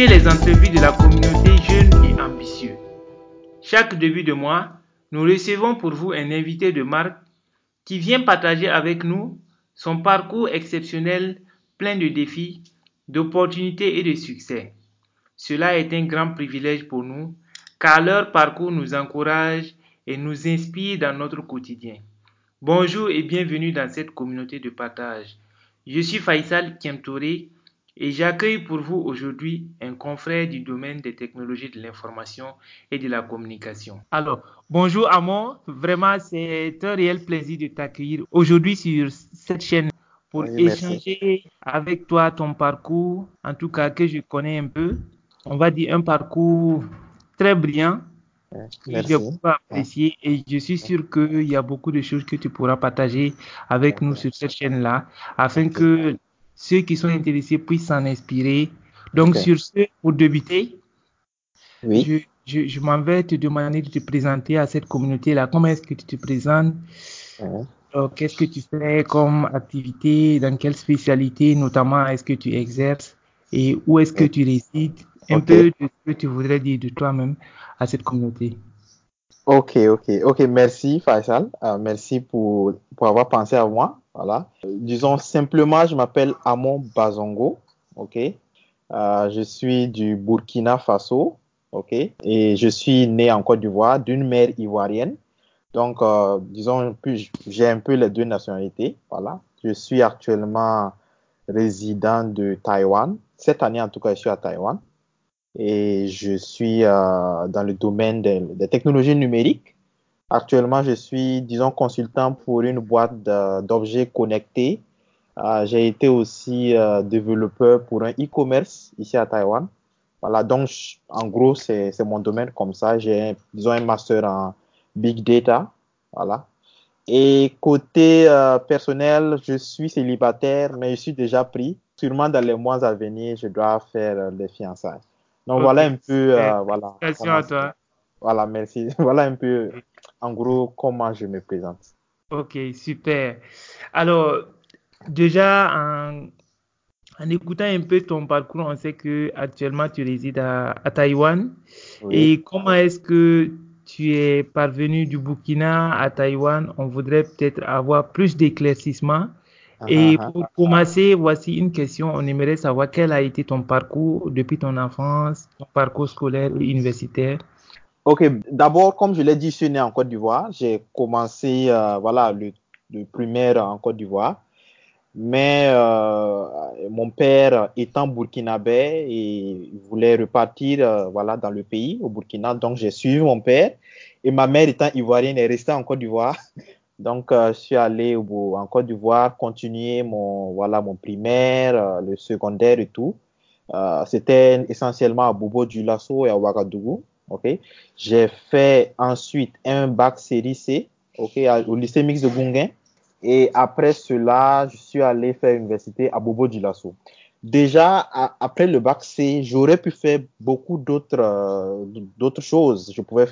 Écoutez les entrevues de la communauté jeune et ambitieux. Chaque début de mois, nous recevons pour vous un invité de marque qui vient partager avec nous son parcours exceptionnel plein de défis, d'opportunités et de succès. Cela est un grand privilège pour nous car leur parcours nous encourage et nous inspire dans notre quotidien. Bonjour et bienvenue dans cette communauté de partage. Je suis Faisal Kiemtouré et j'accueille pour vous aujourd'hui un confrère du domaine des technologies de l'information et de la communication. Alors, bonjour Amon, vraiment c'est un réel plaisir de t'accueillir aujourd'hui sur cette chaîne pour échanger avec toi ton parcours, en tout cas que je connais un peu. On va dire un parcours très brillant j'ai beaucoup apprécié et je suis sûr qu'il y a beaucoup de choses que tu pourras partager avec nous sur cette chaîne-là afin que ceux qui sont intéressés puissent s'en inspirer. Donc, sur ce, pour débuter, oui. je, je, m'en vais te demander de te présenter à cette communauté-là. Comment est-ce que tu te présentes? Qu'est-ce que tu fais comme activité? Dans quelle spécialité, notamment, est-ce que tu exerces? Et où est-ce que tu résides? Un peu de ce que tu voudrais dire de toi-même à cette communauté. Ok, ok, ok. Merci Faisal. Euh, merci pour, pour avoir pensé à moi. Voilà. disons simplement, je m'appelle Amon Bazongo. Ok? Euh, je suis du Burkina Faso. Ok? Et je suis né en Côte d'Ivoire d'une mère ivoirienne. Donc, euh, disons, j'ai un peu les deux nationalités. Voilà. Je suis actuellement résident de Taïwan. Cette année, en tout cas, je suis à Taïwan et je suis euh, dans le domaine des, technologies numériques. Actuellement, je suis, disons, consultant pour une boîte d'objets connectés. Euh, j'ai été aussi euh, développeur pour un e-commerce ici à Taïwan. Voilà, donc en gros, c'est mon domaine comme ça. J'ai, disons, un master en big data. Voilà. Et côté euh, personnel, je suis célibataire, mais je suis déjà pris. Sûrement dans les mois à venir, je dois faire les fiançailles. Donc voilà un peu, voilà. à toi. Voilà, merci. Voilà un peu, en gros, comment je me présente. Ok, super. Alors, déjà, en, en, écoutant un peu ton parcours, on sait que actuellement tu résides à, à Taïwan. Et comment est-ce que tu es parvenu du Burkina à Taïwan? On voudrait peut-être avoir plus d'éclaircissements et ah, ah, pour ah. commencer, voici une question. On aimerait savoir quel a été ton parcours depuis ton enfance, ton parcours scolaire et universitaire. Ok, d'abord, comme je l'ai dit, je suis né en Côte d'Ivoire. J'ai commencé euh, voilà, le, le, primaire en Côte d'Ivoire. Mais euh, mon père étant burkinabé et voulait repartir euh, voilà, dans le pays, au Burkina, donc j'ai suivi mon père. Et ma mère étant ivoirienne est restée en Côte d'Ivoire. Donc, euh, je suis allé au, en Côte d'Ivoire continuer mon, voilà, mon primaire, euh, le secondaire et tout. Euh, C'était essentiellement à Bobo du Lasso et à Ouagadougou. Ok. J'ai fait ensuite un bac série C, ok, au lycée mix de Gunguin. Et après cela, je suis allé faire l'université à Bobo du Lasso. Déjà, après le bac C, j'aurais pu faire beaucoup d'autres euh, d'autres choses. Je pouvais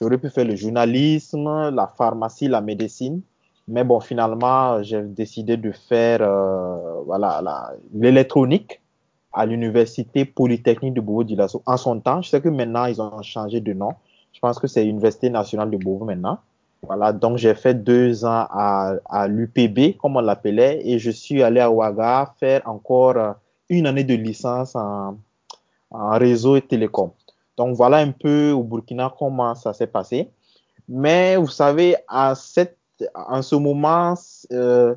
J'aurais pu faire le journalisme, la pharmacie, la médecine. Mais bon, finalement, j'ai décidé de faire euh, voilà l'électronique à l'université polytechnique de Bobo-Dioulasso en son temps. Je sais que maintenant, ils ont changé de nom. Je pense que c'est l'Université nationale de Bobo maintenant. Voilà, donc j'ai fait deux ans à, à l'UPB, comme on l'appelait, et je suis allé à Ouaga faire encore une année de licence en, en réseau et télécom. Donc voilà un peu au Burkina comment ça s'est passé. Mais vous savez, à cette, en ce moment, euh,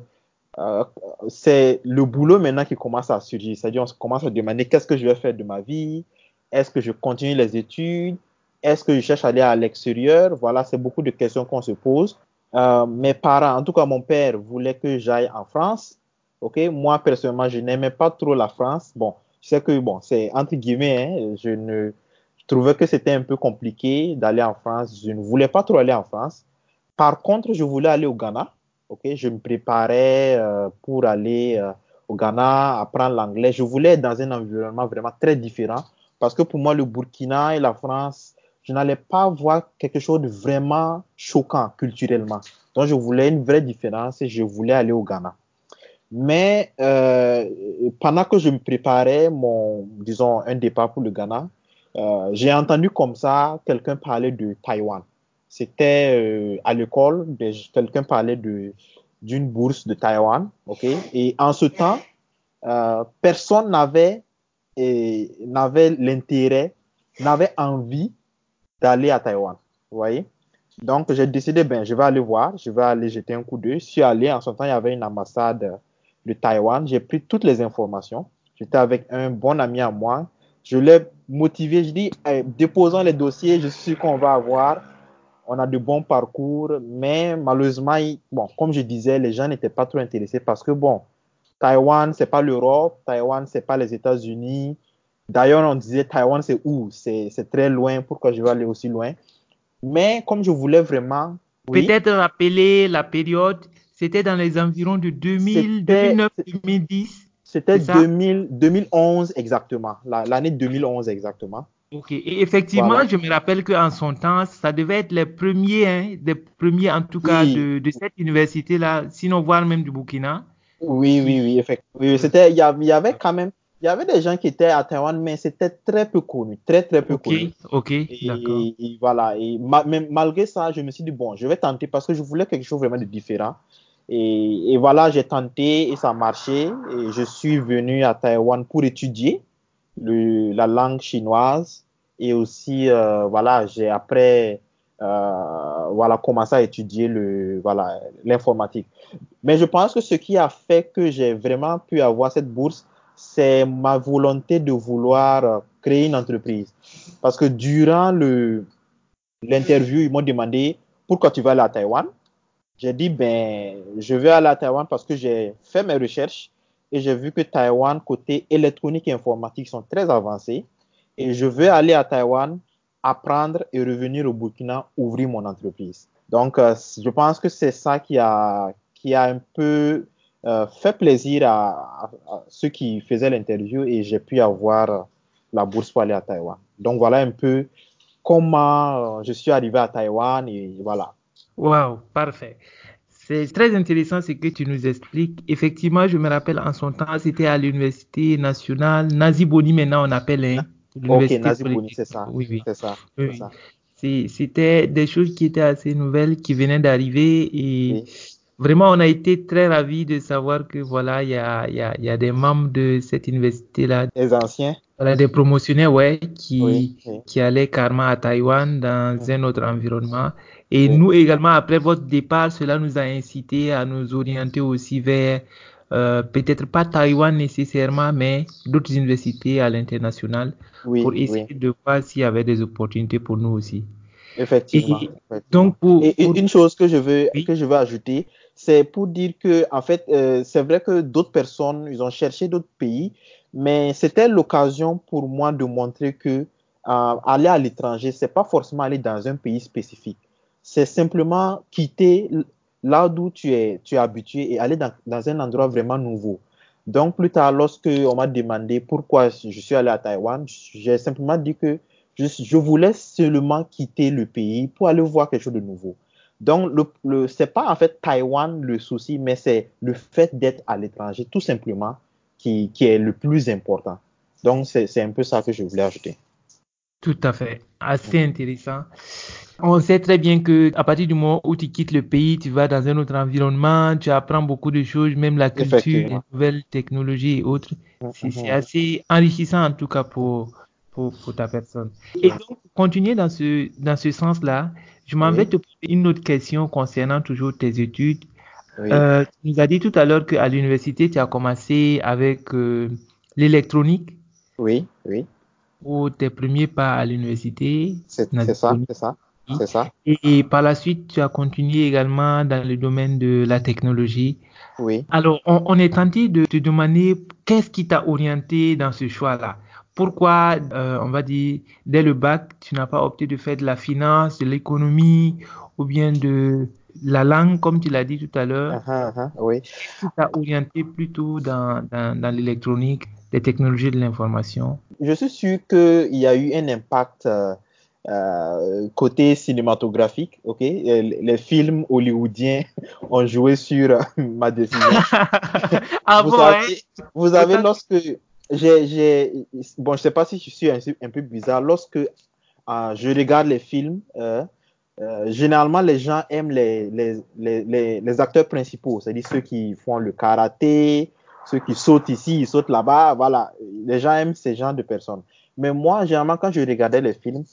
euh, c'est le boulot maintenant qui commence à surgir. C'est-à-dire, on commence à demander qu'est-ce que je vais faire de ma vie? Est-ce que je continue les études? Est-ce que je cherche à aller à l'extérieur? Voilà, c'est beaucoup de questions qu'on se pose. Euh, mes parents, en tout cas mon père, voulait que j'aille en France. Ok, moi personnellement, je n'aimais pas trop la France. Bon, je sais que bon, c'est entre guillemets, hein, je ne trouvais que c'était un peu compliqué d'aller en France. Je ne voulais pas trop aller en France. Par contre, je voulais aller au Ghana. Ok, je me préparais euh, pour aller euh, au Ghana, apprendre l'anglais. Je voulais être dans un environnement vraiment très différent parce que pour moi, le Burkina et la France, je n'allais pas voir quelque chose de vraiment choquant culturellement. Donc, je voulais une vraie différence et je voulais aller au Ghana. Mais euh, pendant que je me préparais mon, disons, un départ pour le Ghana, j'ai entendu comme ça quelqu'un parler de Taïwan. C'était euh, à l'école, quelqu'un parlait d'une bourse de Taïwan, ok? Et en ce temps, euh, personne n'avait n'avait l'intérêt, n'avait envie d'aller à Taïwan, voyez? Donc j'ai décidé, ben je vais aller voir, je vais aller jeter un coup d'œil. Je suis allé, en ce temps il y avait une ambassade de Taïwan. J'ai pris toutes les informations. J'étais avec un bon ami à moi. Je l'ai motivé. Je dis, eh, déposons les dossiers. Je suis qu'on va avoir. On a de bons parcours, mais malheureusement, bon, comme je disais, les gens n'étaient pas trop intéressés parce que bon, Taïwan, c'est pas l'Europe. Taïwan, c'est pas les États-Unis. D'ailleurs, on disait Taïwan, c'est où? C'est très loin. Pourquoi je vais aller aussi loin Mais comme je voulais vraiment. Peut-être rappeler la période c'était dans les environs de 2000, 2009, 2010. C'était 2011 exactement, l'année 2011 exactement. Ok, et effectivement, je me rappelle qu'en son temps, ça devait être les premiers, hein, des premiers en tout cas de, de, cette université-là, sinon voire même du Burkina. Oui, oui, oui, effectivement. c'était, il y, avait quand même, il y avait des gens qui étaient à Taïwan, mais c'était très peu connu, très très peu connu. Ok, d'accord. Et, voilà, et malgré ça, je me suis dit bon, je vais tenter parce que je voulais quelque chose vraiment de différent. Et, voilà, j'ai tenté et ça a marché. Et je suis venu à Taïwan pour étudier la langue chinoise. Et aussi, euh, voilà, j'ai après, euh, voilà, commencé à étudier le, voilà, l'informatique. Mais je pense que ce qui a fait que j'ai vraiment pu avoir cette bourse, c'est ma volonté de vouloir créer une entreprise. Parce que durant le, l'interview, ils m'ont demandé pourquoi tu vas aller à Taïwan? J'ai dit, ben, je vais aller à Taïwan parce que j'ai fait mes recherches et j'ai vu que Taïwan, côté électronique et informatique, sont très avancés. Et je veux aller à Taïwan, apprendre et revenir au Burkina, ouvrir mon entreprise. Donc, euh, je pense que c'est ça qui a, qui a un peu euh, fait plaisir à, à, ceux qui faisaient l'interview et j'ai pu avoir la bourse pour aller à Taïwan. Donc, voilà un peu comment euh, je suis arrivé à Taïwan et voilà. Wow, parfait. C'est très intéressant ce que tu nous expliques. Effectivement, je me rappelle en son temps, c'était à l'université nationale Nazi Boni, maintenant on appelle. Hein, ok, Nazi Boni, c'est ça. Oui, oui. C'est ça. C'était des choses qui étaient assez nouvelles, qui venaient d'arriver et vraiment on a été très ravis de savoir que voilà, il y a, y, a, y a des membres de cette université-là. Des anciens. Voilà, des promotionnaires, ouais, qui, qui allaient carrément à Taïwan dans un autre environnement. Et nous également, après votre départ, cela nous a incité à nous orienter aussi vers euh, peut-être pas Taïwan nécessairement, mais d'autres universités à l'international pour essayer de voir s'il y avait des opportunités pour nous aussi. Effectivement. Et, Donc pour, et, une chose que je veux que je veux ajouter, c'est pour dire que en fait, euh, c'est vrai que d'autres personnes, ils ont cherché d'autres pays, mais c'était l'occasion pour moi de montrer que euh, aller à l'étranger, c'est pas forcément aller dans un pays spécifique c'est simplement quitter là d'où tu es, tu es habitué et aller dans, un endroit vraiment nouveau. Donc, plus tard, lorsque on m'a demandé pourquoi je suis allé à Taïwan, j'ai simplement dit que je, je, voulais seulement quitter le pays pour aller voir quelque chose de nouveau. Donc, le, le pas en fait Taïwan le souci, mais c'est le fait d'être à l'étranger, tout simplement, qui, qui est le plus important. Donc, c'est un peu ça que je voulais ajouter. Tout à fait. Assez intéressant. On sait très bien que à partir du moment où tu quittes le pays, tu vas dans un autre environnement, tu apprends beaucoup de choses, même la culture, les nouvelles technologies et autres. C'est mm-hmm. assez enrichissant en tout cas pour, pour, ta personne. Et donc, pour continuer dans ce, dans ce sens-là, je m'en vais te poser une autre question concernant toujours tes études. Euh, tu nous as dit tout à l'heure qu'à l'université, tu as commencé avec euh, l'électronique. Oui, oui. Pour tes premiers pas à l'université. C'est ça, c'est ça. C'est ça. Et, par la suite, tu as continué également dans le domaine de la technologie. Oui. Alors, on, est tenté de te demander qu'est-ce qui t'a orienté dans ce choix-là? Pourquoi, euh, on va dire, dès le bac, tu n'as pas opté de faire de la finance, de l'économie ou bien de la langue, comme tu l'as dit tout à l'heure uh-huh, uh-huh, Oui. Tu t'as orienté plutôt dans, dans, dans l'électronique, les technologies de l'information Je suis sûr qu'il y a eu un impact. Euh, euh, côté cinématographique, ok, les films hollywoodiens ont joué sur ma décision. ah vous bon, hein? vous avez lorsque j'ai, j'ai, bon, je sais pas si je suis un, un peu bizarre, lorsque euh, je regarde les films, euh, généralement les gens aiment les, les, les, les acteurs principaux, c'est-à-dire ceux qui font le karaté, ceux qui sautent ici, ils sautent là-bas, voilà. Les gens aiment ces genres de personnes. Mais moi, généralement, quand je regardais les films,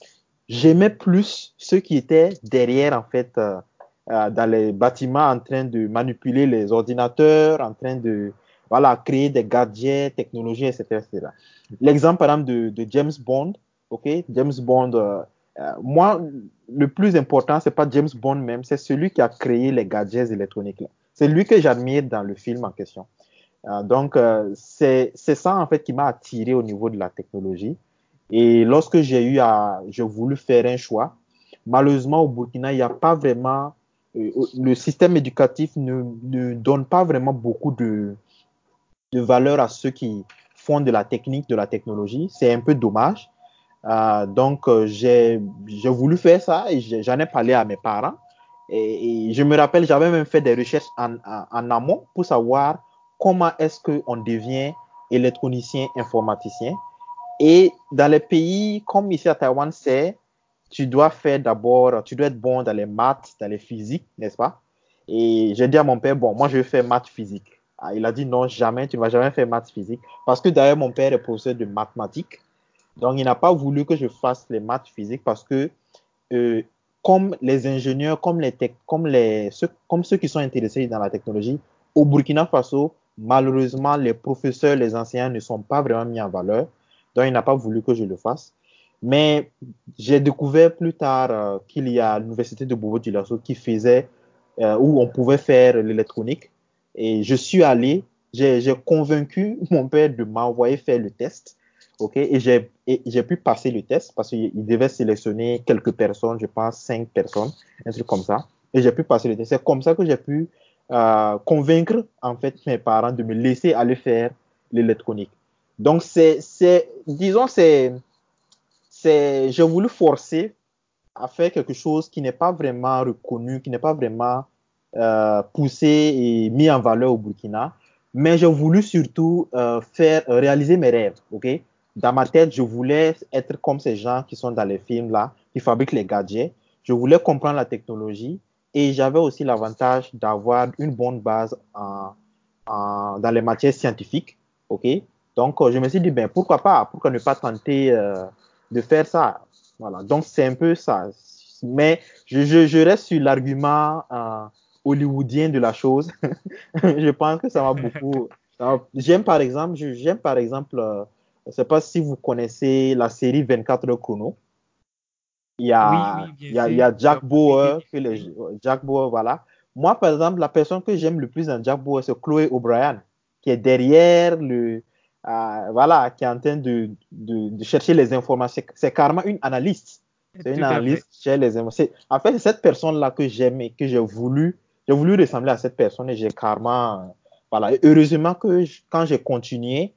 j'aimais plus ceux qui étaient derrière, en fait, euh, euh, dans les bâtiments, en train de manipuler les ordinateurs, en train de, voilà, créer des gadgets, technologies, etc. etc. L'exemple, par exemple, de, de, James Bond, ok, James Bond, euh, moi, le plus important, c'est pas James Bond même, c'est celui qui a créé les gadgets électroniques. C'est lui que j'admire dans le film en question. Euh, donc, euh, c'est ça, en fait, qui m'a attiré au niveau de la technologie. Et lorsque j'ai eu à, j'ai voulu faire un choix, malheureusement au Burkina, il n'y a pas vraiment, euh, le système éducatif ne, ne, donne pas vraiment beaucoup de, de valeur à ceux qui font de la technique, de la technologie. C'est un peu dommage. Euh, donc euh, j'ai voulu faire ça et j'en ai parlé à mes parents. Et, je me rappelle, j'avais même fait des recherches en amont pour savoir comment est-ce qu'on devient électronicien, informaticien. Et dans les pays comme ici à Taïwan, c'est tu dois faire d'abord, tu dois être bon dans les maths, dans les physiques, n'est-ce pas? Et j'ai dit à mon père, bon, moi je vais faire maths physique. Ah, il a dit non, jamais, tu ne vas jamais faire maths physique. Parce que d'ailleurs, mon père est professeur de mathématiques. Donc, il n'a pas voulu que je fasse les maths physiques parce que, euh, comme les ingénieurs, comme, les tech, comme, les, ceux, comme ceux qui sont intéressés dans la technologie, au Burkina Faso, malheureusement, les professeurs, les enseignants ne sont pas vraiment mis en valeur. Donc, il n'a pas voulu que je le fasse. Mais j'ai découvert plus tard euh, qu'il y a l'université de Bobo Dioulasso qui faisait, euh, où on pouvait faire l'électronique. Et je suis allé, j'ai convaincu mon père de m'envoyer faire le test. OK? Et j'ai pu passer le test parce qu'il devait sélectionner quelques personnes, je pense cinq personnes, un truc comme ça. Et j'ai pu passer le test. C'est comme ça que j'ai pu euh, convaincre, en fait, mes parents de me laisser aller faire l'électronique. Donc, c'est, c'est, disons, c'est, c'est, j'ai voulu forcer à faire quelque chose qui n'est pas vraiment reconnu, qui n'est pas vraiment euh, poussé et mis en valeur au Burkina. Mais j'ai voulu surtout euh, faire réaliser mes rêves, ok? Dans ma tête, je voulais être comme ces gens qui sont dans les films là, qui fabriquent les gadgets. Je voulais comprendre la technologie et j'avais aussi l'avantage d'avoir une bonne base dans les matières scientifiques, ok? Donc je me suis dit ben pourquoi pas, pourquoi ne pas tenter euh, de faire ça, voilà. Donc c'est un peu ça. Mais je, reste sur l'argument euh, hollywoodien de la chose. je pense que ça va beaucoup. J'aime par exemple, j'aime par exemple, euh, je ne sais pas si vous connaissez la série 24 heures chrono. Il y a, oui, oui, il y a, il y a Jack Bauer, que les, Jack Bauer, voilà. Moi, par exemple, la personne que j'aime le plus dans Jack Bauer, c'est Chloé O'Brien, qui est derrière le, euh, voilà, qui est en train de, de, de chercher les informations. C'est carrément une analyste. C'est une analyste qui cherche les informations. En fait, c'est cette personne-là que j'aime et que j'ai voulu j'ai voulu ressembler à cette personne et j'ai carrément, voilà. Et heureusement que je, quand j'ai continué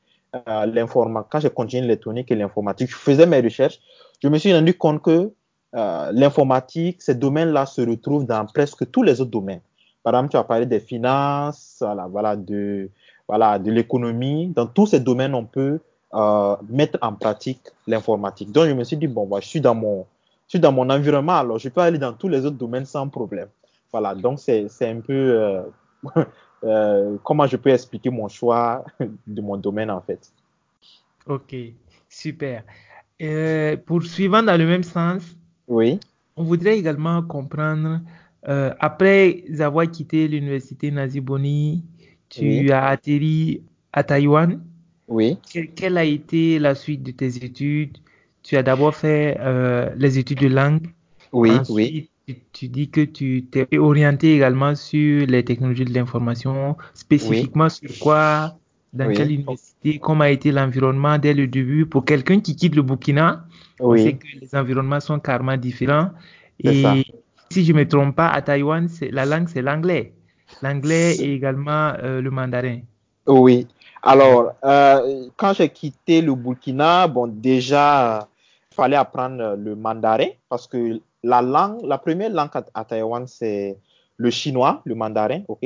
l'informatique, quand j'ai continué l'électronique et l'informatique, je faisais mes recherches, je me suis rendu compte que euh, l'informatique, ces domaines-là se retrouvent dans presque tous les autres domaines. Par exemple, tu as parlé des finances, voilà, voilà, de, voilà, de l'économie. Dans tous ces domaines, on peut euh, mettre en pratique l'informatique. Donc, je me suis dit, bon, bah, je suis dans mon, je suis dans mon environnement, alors je peux aller dans tous les autres domaines sans problème. Voilà, donc c'est un peu euh, euh, comment je peux expliquer mon choix de mon domaine en fait? Ok, super. Euh, poursuivant dans le même sens, oui. on voudrait également comprendre, euh, après avoir quitté l'université Naziboni, tu oui. as atterri à Taïwan. Oui. Quelle, quelle, a été la suite de tes études? Tu as d'abord fait euh, les études de langue. Oui, Ensuite, oui. Tu, tu, dis que tu t'es orienté également sur les technologies de l'information, spécifiquement oui. sur quoi, dans oui. quelle université, comment a été l'environnement dès le début. Pour quelqu'un qui quitte le Burkina, oui. on sait que les environnements sont carrément différents. Et ça. si je ne me trompe pas, à Taïwan, la langue, c'est l'anglais. L'anglais et également euh, le mandarin. Oui. Alors, euh, quand j'ai quitté le Burkina, bon, déjà, fallait apprendre le mandarin parce que la langue, la première langue à, Taïwan, c'est le chinois, le mandarin, ok,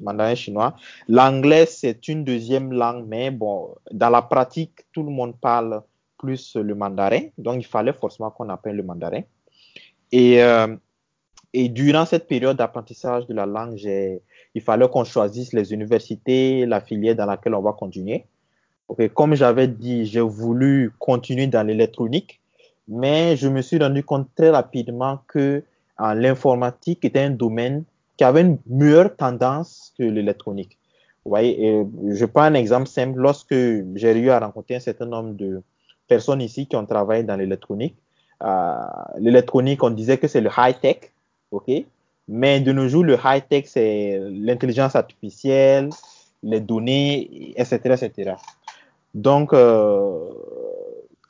mandarin chinois. L'anglais, c'est une deuxième langue, mais bon, dans la pratique, tout le monde parle plus le mandarin, donc il fallait forcément qu'on apprenne le mandarin. Et, euh, et durant cette période d'apprentissage de la langue, il fallait qu'on choisisse les universités, la filière dans laquelle on va continuer. Comme j'avais dit, j'ai voulu continuer dans l'électronique, mais je me suis rendu compte très rapidement que l'informatique était un domaine qui avait une meilleure tendance que l'électronique. Vous voyez, je prends un exemple simple. Lorsque j'ai eu à rencontrer un certain nombre de personnes ici qui ont travaillé dans l'électronique, euh, l'électronique, on disait que c'est le high-tech, ok? Mais de nos jours, le high-tech, c'est l'intelligence artificielle, les données, etc., etc. Donc, euh,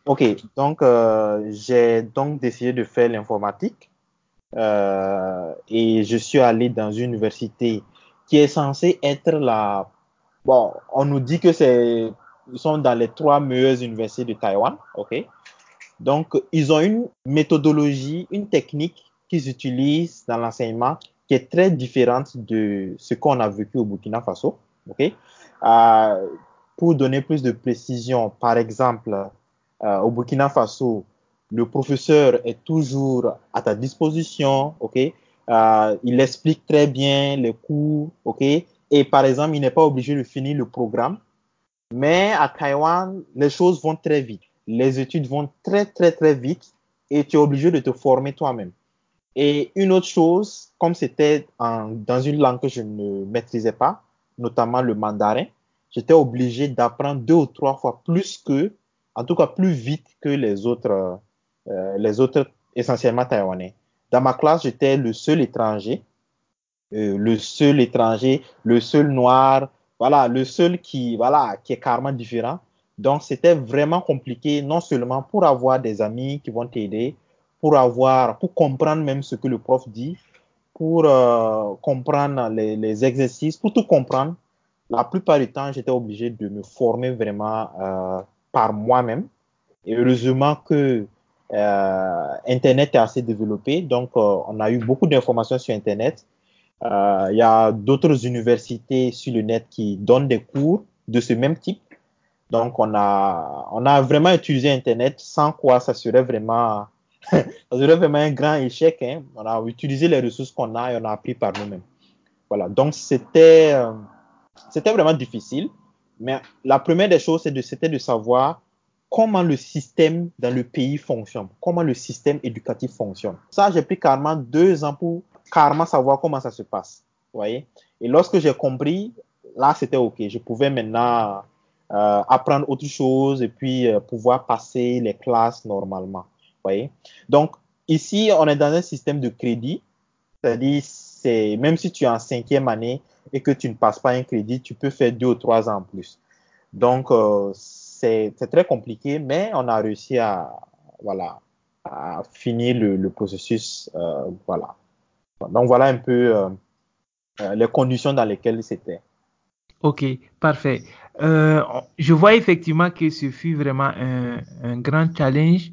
ok, donc euh, j'ai donc décidé de faire l'informatique euh, et je suis allé dans une université qui est censée être la, bon, on nous dit que c'est, ils sont dans les trois meilleures universités de Taïwan, ok? Donc, ils ont une méthodologie, une technique qu'ils utilisent dans l'enseignement qui est très différente de ce qu'on a vécu au Burkina Faso, ok? Euh, pour donner plus de précision, par exemple, euh, au Burkina Faso, le professeur est toujours à ta disposition, ok? Euh, il explique très bien les cours, ok? Et par exemple, il n'est pas obligé de finir le programme. Mais à Taïwan, les choses vont très vite. Les études vont très très très vite et tu es obligé de te former toi-même. Et une autre chose, comme c'était dans une langue que je ne maîtrisais pas, notamment le mandarin, j'étais obligé d'apprendre deux ou trois fois plus que, en tout cas plus vite que les autres, euh, les autres essentiellement taïwanais. Dans ma classe, j'étais le seul étranger, euh, le seul étranger, le seul noir, voilà, le seul qui, voilà, qui est carrément différent. Donc, c'était vraiment compliqué, non seulement pour avoir des amis qui vont t'aider, pour avoir, pour comprendre même ce que le prof dit, pour euh, comprendre les, les, exercices, pour tout comprendre la plupart du temps, j'étais obligé de me former vraiment euh, par moi-même. Et heureusement que euh, Internet est assez développé, donc euh, on a eu beaucoup d'informations sur Internet. Euh, il y a d'autres universités sur le net qui donnent des cours de ce même type. Donc on a, on a vraiment utilisé Internet sans quoi ça serait vraiment, ça serait vraiment un grand échec. Hein. On a utilisé les ressources qu'on a et on a appris par nous-mêmes. Voilà, donc c'était c'était vraiment difficile, mais la première des choses, c'était de, savoir comment le système dans le pays fonctionne, comment le système éducatif fonctionne. Ça, j'ai pris carrément deux ans pour carrément savoir comment ça se passe. Voyez Et lorsque j'ai compris, là, c'était OK. Je pouvais maintenant euh, apprendre autre chose et puis euh, pouvoir passer les classes normalement. Voyez Donc, ici, on est dans un système de crédit, c'est-à-dire, c'est même si tu es en cinquième année, et que tu ne passes pas un crédit, tu peux faire deux ou trois ans en plus. Donc, euh, c'est très compliqué, mais on a réussi à, voilà, à finir le, le processus. Euh, voilà. Donc, voilà un peu euh, les conditions dans lesquelles c'était. Ok, parfait. Je vois effectivement que ce fut vraiment un, un grand challenge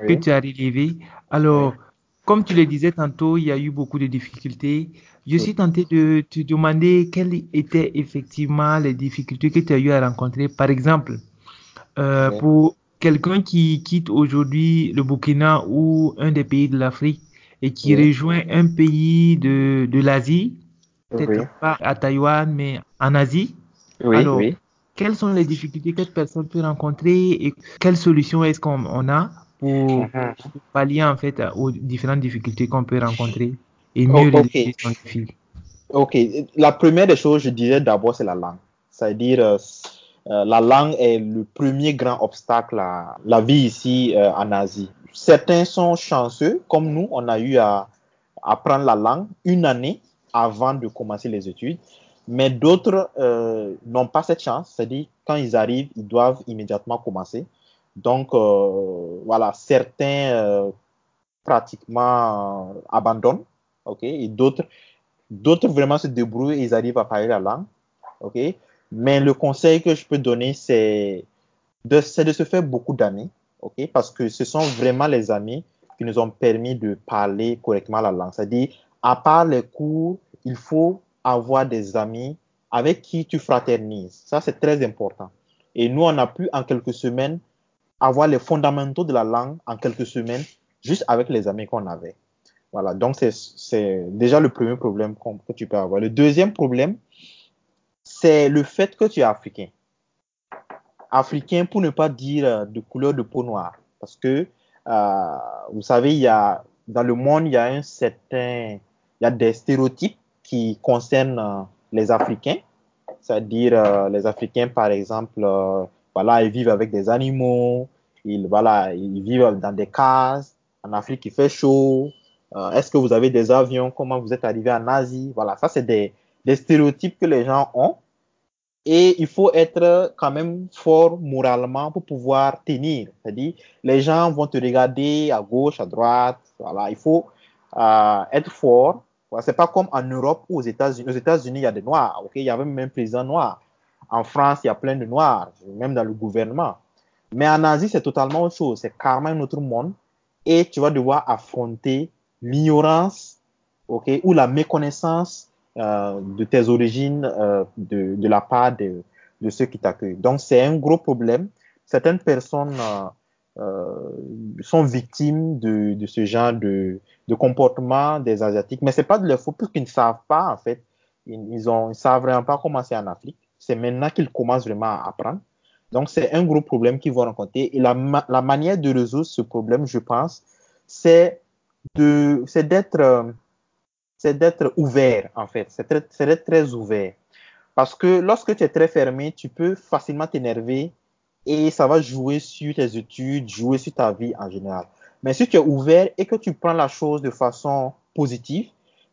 oui. que tu as relevé. Alors, oui. Comme tu le disais tantôt, il y a eu beaucoup de difficultés. Je suis tenté de te demander quelles étaient effectivement les difficultés que tu as eu à rencontrer. Par exemple, euh, pour quelqu'un qui quitte aujourd'hui le Burkina ou un des pays de l'Afrique et qui rejoint un pays de, de l'Asie, peut-être oui. pas à Taïwan, mais en Asie. Alors, quelles sont les difficultés que cette personne peut rencontrer et quelles solutions est-ce qu'on a? Pour, pour pallier en fait aux différentes difficultés qu'on peut rencontrer et mieux oh, okay. son défi. Ok, la première des choses, je dirais d'abord, c'est la langue. C'est-à-dire, euh, la langue est le premier grand obstacle à la vie ici euh, en Asie. Certains sont chanceux, comme nous, on a eu à apprendre la langue une année avant de commencer les études, mais d'autres euh, n'ont pas cette chance, c'est-à-dire quand ils arrivent, ils doivent immédiatement commencer. Donc, euh, voilà, certains pratiquement abandonnent ok, et d'autres, d'autres vraiment se débrouillent et ils arrivent à parler la langue, ok. Mais le conseil que je peux donner, c'est de, c'est de se faire beaucoup d'amis, ok Parce que ce sont vraiment les amis qui nous ont permis de parler correctement la langue. C'est-à-dire, à part les cours, il faut avoir des amis avec qui tu fraternises. Ça, c'est très important. Et nous, on a pu en quelques semaines avoir les fondamentaux de la langue en quelques semaines juste avec les amis qu'on avait. Voilà, donc c'est déjà le premier problème que tu peux avoir. Le deuxième problème, c'est le fait que tu es africain. Africain pour ne pas dire euh, de couleur de peau noire. Parce que, euh, vous savez, il y a, dans le monde, il y a un certain, il y a des stéréotypes qui concernent euh, les Africains. C'est-à-dire, euh, les Africains, par exemple, euh, voilà, ils vivent avec des animaux, ils, voilà, ils vivent dans des cases. En Afrique, il fait chaud. Euh, Est-ce que vous avez des avions? Comment vous êtes arrivé en Asie? Voilà, ça, c'est des, stéréotypes que les gens ont. Et il faut être quand même fort moralement pour pouvoir tenir. C'est-à-dire, les gens vont te regarder à gauche, à droite. Voilà, il faut euh, être fort. Voilà, c'est pas comme en Europe ou aux États-Unis. Aux États-Unis, il y a des noirs. Ok, il y a même un président noir. En France, il y a plein de noirs, même dans le gouvernement. Mais en Asie, c'est totalement autre chose. C'est carrément un autre monde. Et tu vas devoir affronter l'ignorance, ok, ou la méconnaissance euh, de tes origines euh, de, de, la part de, de ceux qui t'accueillent. Donc, c'est un gros problème. Certaines personnes euh, euh, sont victimes de, de ce genre de, de, comportement des Asiatiques. Mais c'est pas de leur faute, puisqu'ils ne savent pas, en fait. Ils, ils, ont, ils savent vraiment pas comment c'est en Afrique. C'est maintenant qu'ils commencent vraiment à apprendre. Donc, c'est un gros problème qu'ils vont rencontrer. Et la, la manière de résoudre ce problème, je pense, c'est d'être, c'est d'être ouvert, en fait. C'est d'être très, très ouvert. Parce que lorsque tu es très fermé, tu peux facilement t'énerver et ça va jouer sur tes études, jouer sur ta vie en général. Mais si tu es ouvert et que tu prends la chose de façon positive,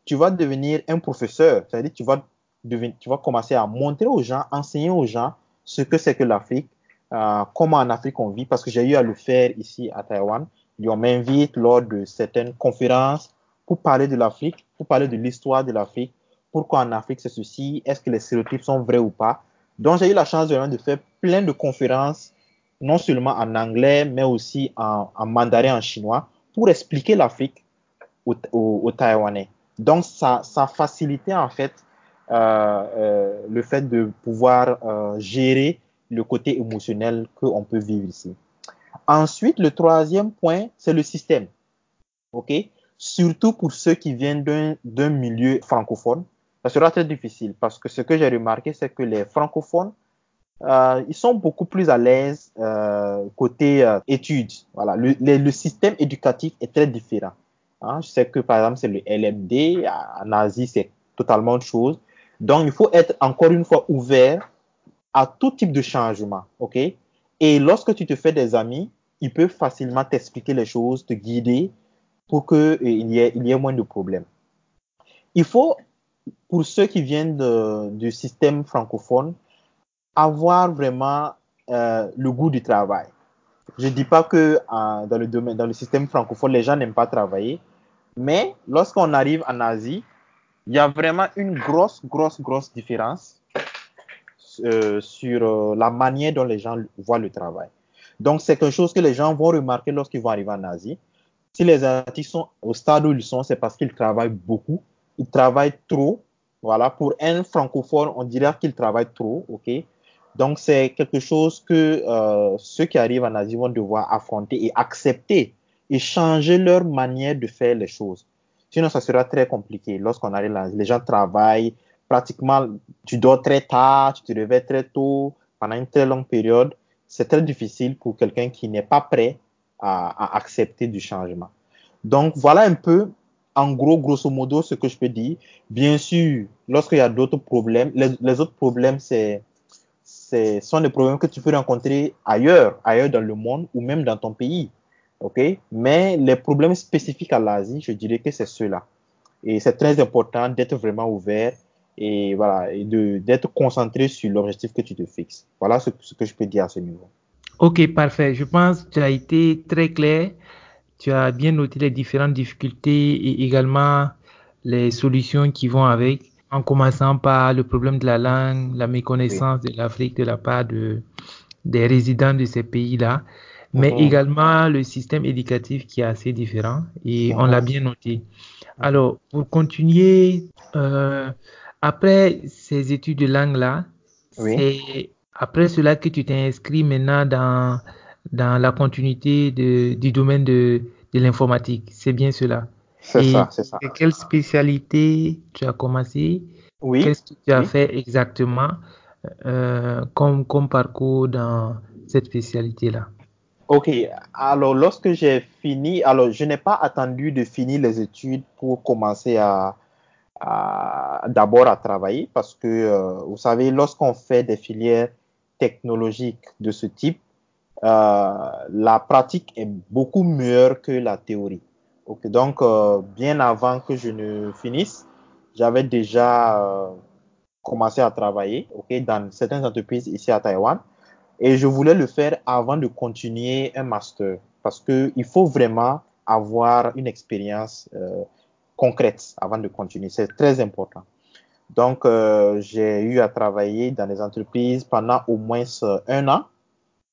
tu vas devenir un professeur. C'est-à-dire tu vas tu vas commencer à montrer aux gens, enseigner aux gens ce que c'est que l'Afrique, euh, comment en Afrique on vit, parce que j'ai eu à le faire ici à Taïwan. On m'invite lors de certaines conférences pour parler de l'Afrique, pour parler de l'histoire de l'Afrique, pourquoi en Afrique c'est ceci, est-ce que les stéréotypes sont vrais ou pas. Donc j'ai eu la chance de, de faire plein de conférences, non seulement en anglais, mais aussi en, mandarin, en chinois, pour expliquer l'Afrique aux, aux, Taïwanais. Donc ça, ça facilitait en fait le fait de pouvoir euh, gérer le côté émotionnel qu'on peut vivre ici. Ensuite, le troisième point, c'est le système. OK? Surtout pour ceux qui viennent d'un milieu francophone, ça sera très difficile parce que ce que j'ai remarqué, c'est que les francophones, euh, ils sont beaucoup plus à l'aise euh, côté euh, études. Voilà, le, le, le, système éducatif est très différent. Hein? Je sais que par exemple c'est le LMD, en Asie c'est totalement autre chose. Donc il faut être encore une fois ouvert à tout type de changement, ok? Et lorsque tu te fais des amis, ils peuvent facilement t'expliquer les choses, te guider pour que il y ait, il y ait moins de problèmes. Il faut pour ceux qui viennent du système francophone, avoir vraiment euh, le goût du travail. Je ne dis pas que dans le domaine, dans le système francophone, les gens n'aiment pas travailler, mais lorsqu'on arrive en Asie, il y a vraiment une grosse, grosse, grosse différence euh, sur la manière dont les gens voient le travail. Donc, c'est quelque chose que les gens vont remarquer lorsqu'ils vont arriver en Asie. Si les Asiatiques sont au stade où ils sont, c'est parce qu'ils travaillent beaucoup, ils travaillent trop. Voilà, pour un francophone, on dirait qu'il travaille trop, ok? Donc c'est quelque chose que euh, ceux qui arrivent en Asie vont devoir affronter et accepter et changer leur manière de faire les choses. Sinon, ça sera très compliqué. Lorsqu'on arrive là, les gens travaillent pratiquement, tu dors très tard, tu te réveilles très tôt pendant une très longue période. C'est très difficile pour quelqu'un qui n'est pas prêt à, accepter du changement. Donc voilà un peu en gros, grosso modo, ce que je peux dire. Bien sûr, lorsqu'il y a d'autres problèmes, les, autres problèmes, c'est, sont des problèmes que tu peux rencontrer ailleurs, ailleurs dans le monde ou même dans ton pays. OK? Mais les problèmes spécifiques à l'Asie, je dirais que c'est ceux-là. Et c'est très important d'être vraiment ouvert et voilà, et d'être concentré sur l'objectif que tu te fixes. Voilà ce, ce que je peux dire à ce niveau. Ok, parfait. Je pense que tu as été très clair. Tu as bien noté les différentes difficultés et également les solutions qui vont avec, en commençant par le problème de la langue, la méconnaissance oui. de l'Afrique de la part de, des résidents de ces pays-là. Mais également le système éducatif qui est assez différent et on l'a bien noté. Alors, pour continuer, euh, après ces études de langue-là, c'est après cela que tu t'es inscrit maintenant dans, dans la continuité de, du domaine de, de l'informatique. C'est bien cela. C'est ça, c'est ça. Et quelle spécialité tu as commencé? Oui. Qu'est-ce que tu as fait exactement euh, comme, comme parcours dans cette spécialité-là Ok, alors lorsque j'ai fini, alors je n'ai pas attendu de finir les études pour commencer à, d'abord à travailler parce que euh, vous savez, lorsqu'on fait des filières technologiques de ce type, euh, la pratique est beaucoup meilleure que la théorie. Okay, donc, euh, bien avant que je ne finisse, j'avais déjà commencé à travailler okay, dans certaines entreprises ici à Taïwan. Et je voulais le faire avant de continuer un master parce que il faut vraiment avoir une expérience euh, concrète avant de continuer. C'est très important. Donc, euh, j'ai eu à travailler dans des entreprises pendant au moins un an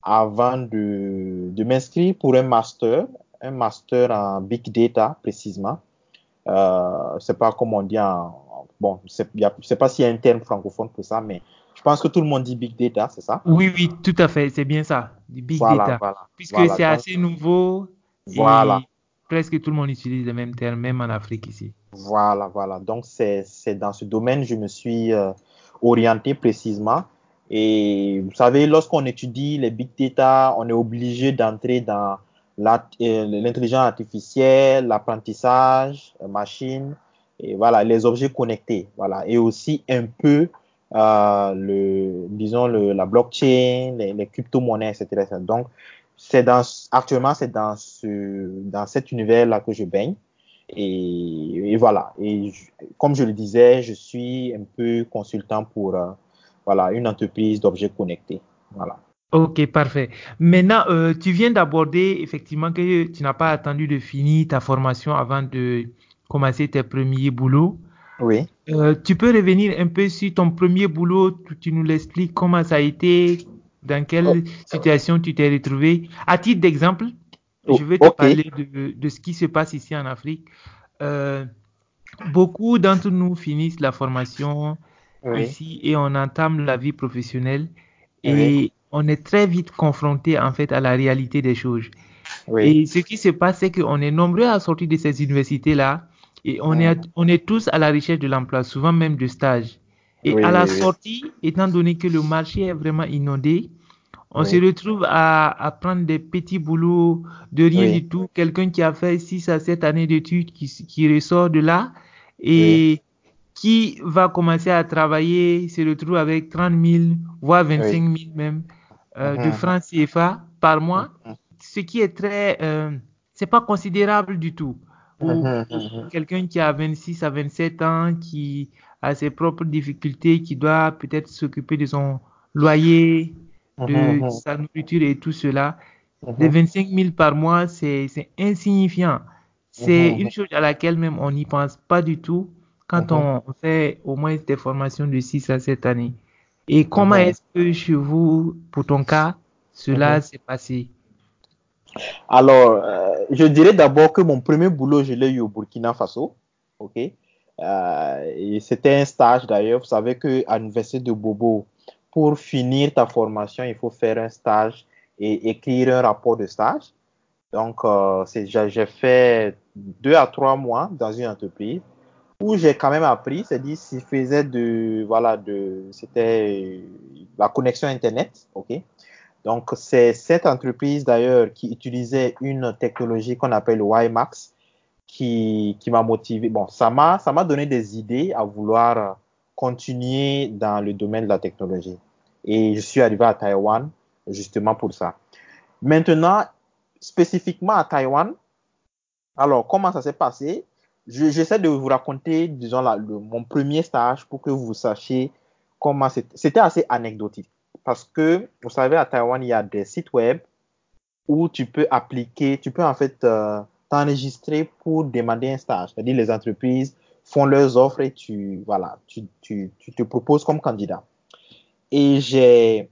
avant de, de m'inscrire pour un master, un master en big data précisément. Euh, c'est pas comme on dit en, bon, c'est pas s'il y a un terme francophone pour ça, mais pense que tout le monde dit big data, c'est ça? Oui, oui, tout à fait, c'est bien ça, du big data. Puisque c'est assez nouveau. Voilà. presque tout le monde utilise le même terme, même en Afrique ici. Voilà, voilà. Donc, c'est dans ce domaine que je me suis euh, orienté précisément. Et vous savez, lorsqu'on étudie les big data, on est obligé d'entrer dans euh, l'intelligence artificielle, l'apprentissage, machine, et voilà, les objets connectés, voilà, et aussi un peu le, disons le, la blockchain, les, les crypto-monnaies, etc., Donc, c'est dans, actuellement, c'est dans ce, dans cet univers-là que je baigne. Et, et voilà. Et comme je le disais, je suis un peu consultant pour, euh, voilà, une entreprise d'objets connectés. Voilà. Ok, parfait. Maintenant, euh, tu viens d'aborder effectivement que tu n'as pas attendu de finir ta formation avant de commencer tes premiers boulots. Oui. Euh, tu peux revenir un peu sur ton premier boulot, tu, nous l'expliques comment ça a été, dans quelle oh. situation tu t'es retrouvé. À titre d'exemple, je vais te parler de, de, ce qui se passe ici en Afrique. Euh, beaucoup d'entre nous finissent la formation ici et on entame la vie professionnelle et on est très vite confronté en fait à la réalité des choses. Et ce qui se passe, c'est qu'on est nombreux à sortir de ces universités-là et on, est, on est tous à la recherche de l'emploi, souvent même de stage. Et à la sortie, étant donné que le marché est vraiment inondé, on se retrouve à, à, prendre des petits boulots de rien du tout. Quelqu'un qui a fait 6 à 7 années d'études qui, qui ressort de là et qui va commencer à travailler, se retrouve avec 30 000, voire 25 000 même euh, de uh-huh. francs CFA par mois, uh-huh. ce qui est très, euh, c'est pas considérable du tout. Pour, uh-huh, quelqu'un qui a 26 à 27 ans, qui a ses propres difficultés, qui doit peut-être s'occuper de son loyer, de sa nourriture et tout cela, les 25 000 par mois, c'est insignifiant. C'est une chose à laquelle même on n'y pense pas du tout quand on fait au moins des formations de 6 à 7 années. Et comment est-ce que chez vous, pour ton cas, cela s'est passé? Alors, euh, je dirais d'abord que mon premier boulot, je l'ai eu au Burkina Faso. OK? Euh, c'était un stage d'ailleurs. Vous savez qu'à l'université de Bobo, pour finir ta formation, il faut faire un stage et écrire un rapport de stage. Donc, euh, j'ai fait deux à trois mois dans une entreprise où j'ai quand même appris, c'est dit, s'il faisait de, voilà, de, c'était la connexion Internet, ok? Donc, c'est cette entreprise d'ailleurs qui utilisait une technologie qu'on appelle WiMAX qui, qui m'a motivé. Bon, ça m'a, donné des idées à vouloir continuer dans le domaine de la technologie. Et je suis arrivé à Taïwan justement pour ça. Maintenant, spécifiquement à Taïwan, alors comment ça s'est passé? J'essaie de vous raconter, disons, le, mon premier stage pour que vous sachiez comment c'était assez anecdotique. Parce que, vous savez, à Taïwan, il y a des sites web où tu peux appliquer, tu peux en fait euh, t'enregistrer pour demander un stage. C'est-à-dire, les entreprises font leurs offres et tu, voilà, tu, tu, tu te proposes comme candidat. Et j'ai,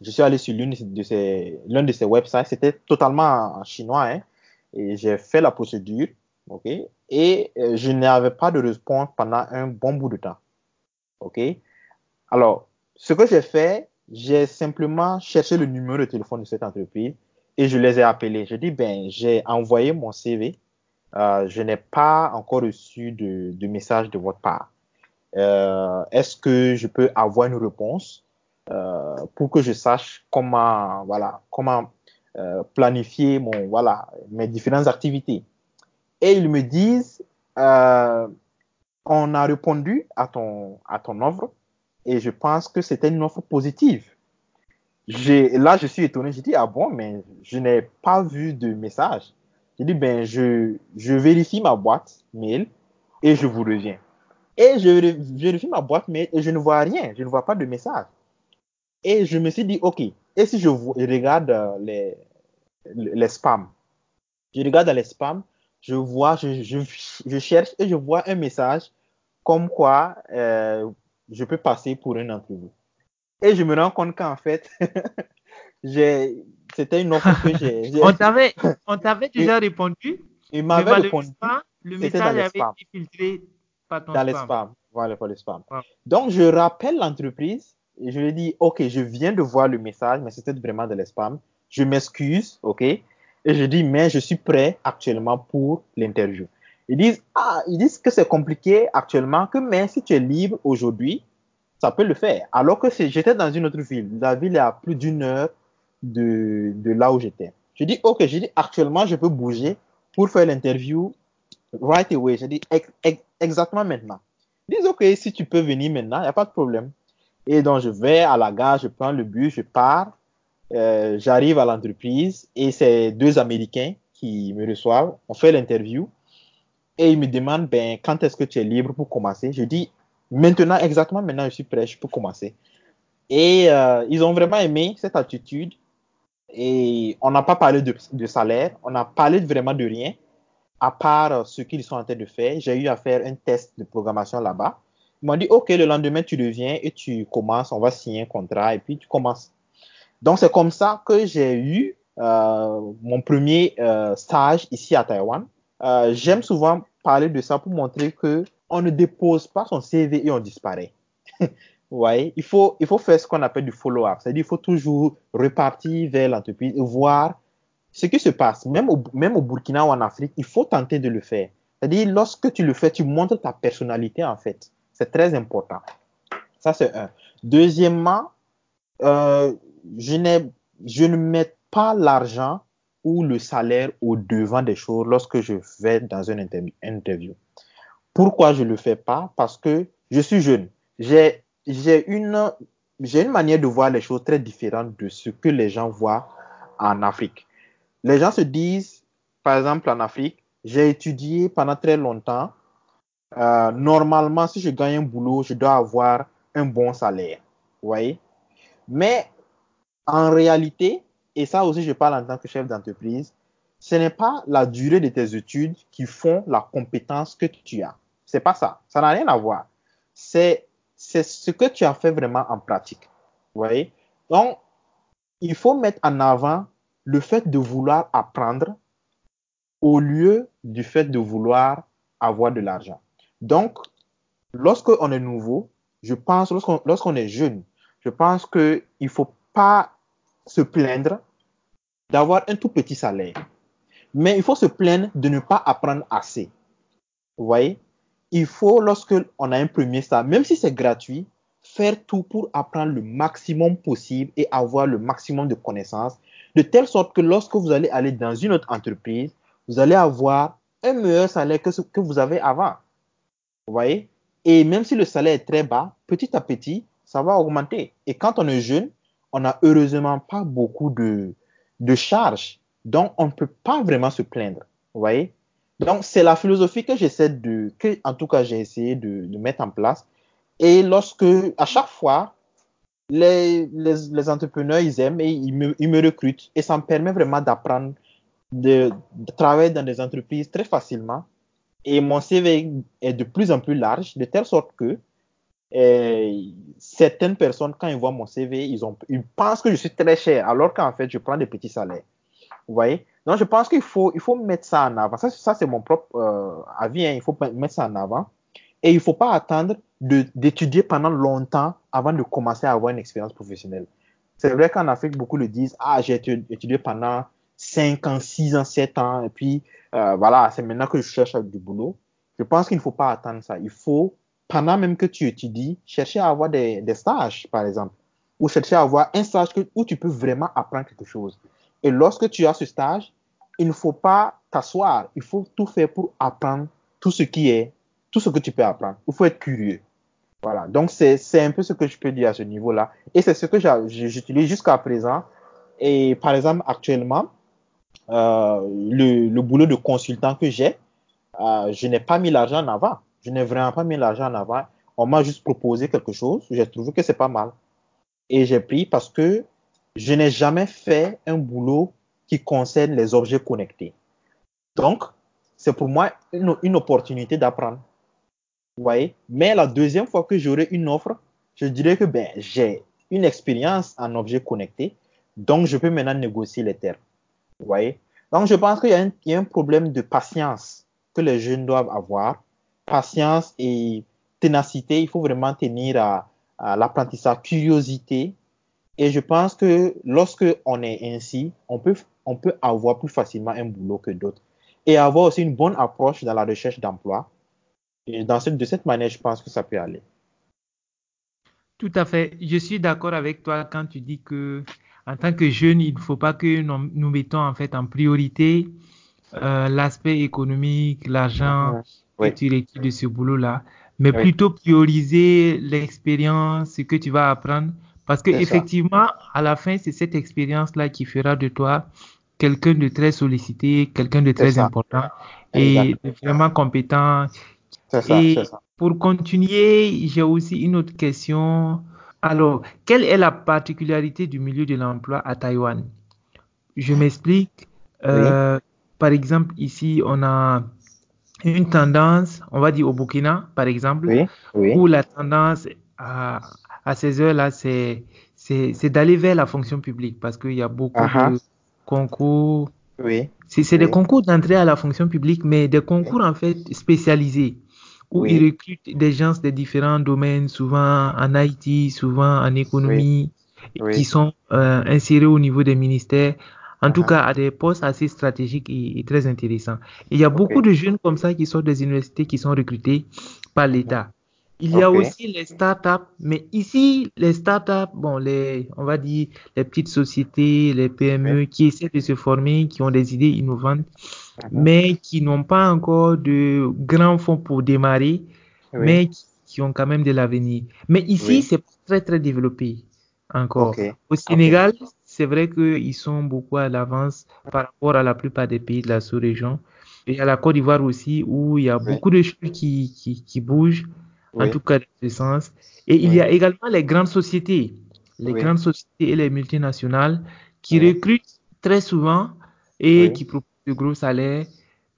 je suis allé sur l'une de ces, l'un de ces websites, c'était totalement en chinois, hein, et j'ai fait la procédure, ok, et euh, je n'avais pas de réponse pendant un bon bout de temps, ok. Alors, ce que j'ai fait, j'ai simplement cherché le numéro de téléphone de cette entreprise et je les ai appelés. Je dis, ben, j'ai envoyé mon CV, euh, je n'ai pas encore reçu de, de message de votre part. Euh, Est-ce que je peux avoir une réponse euh, pour que je sache comment, voilà, comment euh, planifier mon, voilà, mes différentes activités? Et ils me disent, euh, on a répondu à ton, à ton offre et je pense que c'était une offre positive. Là, je suis étonné. J'ai dit, ah bon, mais je n'ai pas vu de message. J'ai dit, ben, je, je vérifie ma boîte mail et je vous reviens. Et je vérifie ma boîte mail et je ne vois rien. Je ne vois pas de message. Et je me suis dit, OK, et si je regarde euh, les, les spams Je regarde dans les spams, je vois, je, je, je, cherche et je vois un message comme quoi euh, je peux passer pour une entrevue. Et je me rends compte qu'en fait, c'était une offre que j'ai. on t'avait, on t'avait déjà et, répondu. Il m'avait répondu. Le message avait été filtré par ton dans spam. les spams. Voilà, pour les spams. Ouais. Donc, je rappelle l'entreprise et je lui dis, OK, je viens de voir le message, mais c'était vraiment dans les spams. Je m'excuse, OK? Et je dis, mais je suis prêt actuellement pour l'interview. Ils disent, ah, ils disent que c'est compliqué actuellement, que mais si tu es libre aujourd'hui, ça peut le faire. Alors que j'étais dans une autre ville. La ville est à plus d'une heure de, là où j'étais. Je dis, OK, je dis, actuellement, je peux bouger pour faire l'interview right away. Je dis, ex ex exactement maintenant. Ils disent, OK, si tu peux venir maintenant, il n'y a pas de problème. Et donc, je vais à la gare, je prends le bus, je pars, euh, j'arrive à l'entreprise et c'est deux Américains qui me reçoivent. On fait l'interview et ils me demandent, ben, quand est-ce que tu es libre pour commencer? Je dis, maintenant, exactement maintenant, je suis prêt, je peux commencer. Et euh, ils ont vraiment aimé cette attitude. Et on n'a pas parlé de, salaire, on n'a parlé vraiment de rien, à part ce qu'ils sont en train de faire. J'ai eu à faire un test de programmation là-bas. Ils m'ont dit, OK, le lendemain, tu reviens et tu commences, on va signer un contrat et puis tu commences. Donc, c'est comme ça que j'ai eu euh, mon premier euh, stage ici à Taïwan. J'aime souvent parler de ça pour montrer que on ne dépose pas son CV et on disparaît. ouais, il faut, il faut faire ce qu'on appelle du follow-up. C'est-à-dire, il faut toujours repartir vers l'entreprise et voir ce qui se passe. Même au, même au Burkina ou en Afrique, il faut tenter de le faire. C'est-à-dire, lorsque tu le fais, tu montres ta personnalité, en fait. C'est très important. Ça, c'est un. Deuxièmement, euh, je, je ne mets pas l'argent ou le salaire au devant des choses lorsque je vais dans une interview. Pourquoi je le fais pas? Parce que je suis jeune. J'ai une une manière de voir les choses très différente de ce que les gens voient en Afrique. Les gens se disent, par exemple en Afrique, j'ai étudié pendant très longtemps. Euh, normalement, si je gagne un boulot, je dois avoir un bon salaire. Vous voyez? Mais en réalité, et ça aussi je parle en tant que chef d'entreprise, ce n'est pas la durée de tes études qui font la compétence que tu as. C'est pas ça. Ça n'a rien à voir. C'est c'est ce que tu as fait vraiment en pratique. Vous voyez? Donc, il faut mettre en avant le fait de vouloir apprendre au lieu du fait de vouloir avoir de l'argent. Donc, lorsqu'on est nouveau, je pense, lorsqu'on lorsqu'on est jeune, je pense qu'il ne faut pas se plaindre d'avoir un tout petit salaire. Mais il faut se plaindre de ne pas apprendre assez. Vous voyez? Il faut, lorsque on a un premier stage, même si c'est gratuit, faire tout pour apprendre le maximum possible et avoir le maximum de connaissances, de telle sorte que lorsque vous allez aller dans une autre entreprise, vous allez avoir un meilleur salaire que ce que vous avez avant. Vous voyez? Et même si le salaire est très bas, petit à petit, ça va augmenter. Et quand on est jeune, on n'a heureusement pas beaucoup de, de charges. Donc, on ne peut pas vraiment se plaindre. Vous voyez? Donc, c'est la philosophie que j'essaie de, que, en tout cas, j'ai essayé de, de, mettre en place. Et lorsque, à chaque fois, les, les, les entrepreneurs, ils aiment et ils me, ils me, recrutent. Et ça me permet vraiment d'apprendre, de, de travailler dans des entreprises très facilement. Et mon CV est de plus en plus large, de telle sorte que Et certaines personnes, quand ils voient mon CV, ils, pensent que je suis très cher, alors qu'en fait, je prends des petits salaires. Vous voyez? Donc, je pense qu'il faut, mettre ça en avant. Ça, c'est mon propre euh, avis. Il faut mettre ça en avant. Et il ne faut pas attendre d'étudier pendant longtemps avant de commencer à avoir une expérience professionnelle. C'est vrai qu'en Afrique, beaucoup le disent, ah, j'ai étudié pendant 5 ans, 6 ans, 7 ans, et puis euh, voilà, c'est maintenant que je cherche du boulot. Je pense qu'il ne faut pas attendre ça. Il faut, pendant même que tu étudies, chercher à avoir des, stages, par exemple, ou chercher à avoir un stage où tu peux vraiment apprendre quelque chose. Et lorsque tu as ce stage, il ne faut pas t'asseoir. Il faut tout faire pour apprendre tout ce qui est, tout ce que tu peux apprendre. Il faut être curieux. Voilà. Donc, c'est un peu ce que je peux dire à ce niveau-là. Et c'est ce que j'utilise jusqu'à présent. Et par exemple, actuellement, euh, le, le, boulot de consultant que j'ai, euh, je n'ai pas mis l'argent en avant. Je n'ai vraiment pas mis l'argent en avant. On m'a juste proposé quelque chose. J'ai trouvé que c'est pas mal. Et j'ai pris parce que je n'ai jamais fait un boulot qui concerne les objets connectés. Donc, c'est pour moi une, opportunité d'apprendre. Vous voyez? Mais la deuxième fois que j'aurai une offre, je dirais que ben, j'ai une expérience en objets connectés, donc je peux maintenant négocier les termes. Vous voyez? Donc, je pense qu'il y, a un problème de patience que les jeunes doivent avoir. Patience et ténacité, il faut vraiment tenir à, à l'apprentissage, curiosité. Et je pense que lorsque on est ainsi, on peut, on peut avoir plus facilement un boulot que d'autres. Et avoir aussi une bonne approche dans la recherche d'emploi. Et dans cette, de cette manière, je pense que ça peut aller. Tout à fait. Je suis d'accord avec toi quand tu dis que en tant que jeune, il ne faut pas que nous, nous mettons en fait en priorité euh, l'aspect économique, l'argent oui. que tu retires de ce boulot-là, mais oui. plutôt prioriser l'expérience, ce que tu vas apprendre, parce que effectivement, ça. à la fin, c'est cette expérience-là qui fera de toi quelqu'un de très sollicité, quelqu'un de très important et vraiment compétent. Ça, et pour continuer, j'ai aussi une autre question. Alors, quelle est la particularité du milieu de l'emploi à Taïwan? Je m'explique. Euh, oui. Par exemple, ici, on a une tendance, on va dire au Burkina, par exemple, oui, oui. où la tendance à, à ces heures-là, c'est, c'est, d'aller vers la fonction publique parce qu'il y a beaucoup uh -huh. de concours. Oui. C'est, oui. des concours d'entrée à la fonction publique, mais des concours en fait spécialisés où ils recrutent des gens de différents domaines, souvent en IT, souvent en économie, qui sont euh, insérés au niveau des ministères en tout -huh. cas à des postes assez stratégiques et, et très intéressants. Et il y a beaucoup de jeunes comme ça qui sortent des universités qui sont recrutés par l'État. Il y a okay. aussi les startups, mais ici, les startups, bon, les, on va dire, les petites sociétés, les PME qui essaient de se former, qui ont des idées innovantes, uh -huh. mais qui n'ont pas encore de grands fonds pour démarrer, oui. mais qui, qui, ont quand même de l'avenir. Mais ici, oui. c'est très, très développé encore. Okay. Au Sénégal, c'est vrai qu'ils sont beaucoup à l'avance par rapport à la plupart des pays de la sous-région. Et à la Côte d'Ivoire aussi, où il y a oui. beaucoup de choses qui, qui, qui bougent, oui. en tout cas dans ce sens. Et oui. il y a également les grandes sociétés, les grandes sociétés et les multinationales qui recrutent très souvent et qui proposent de gros salaires,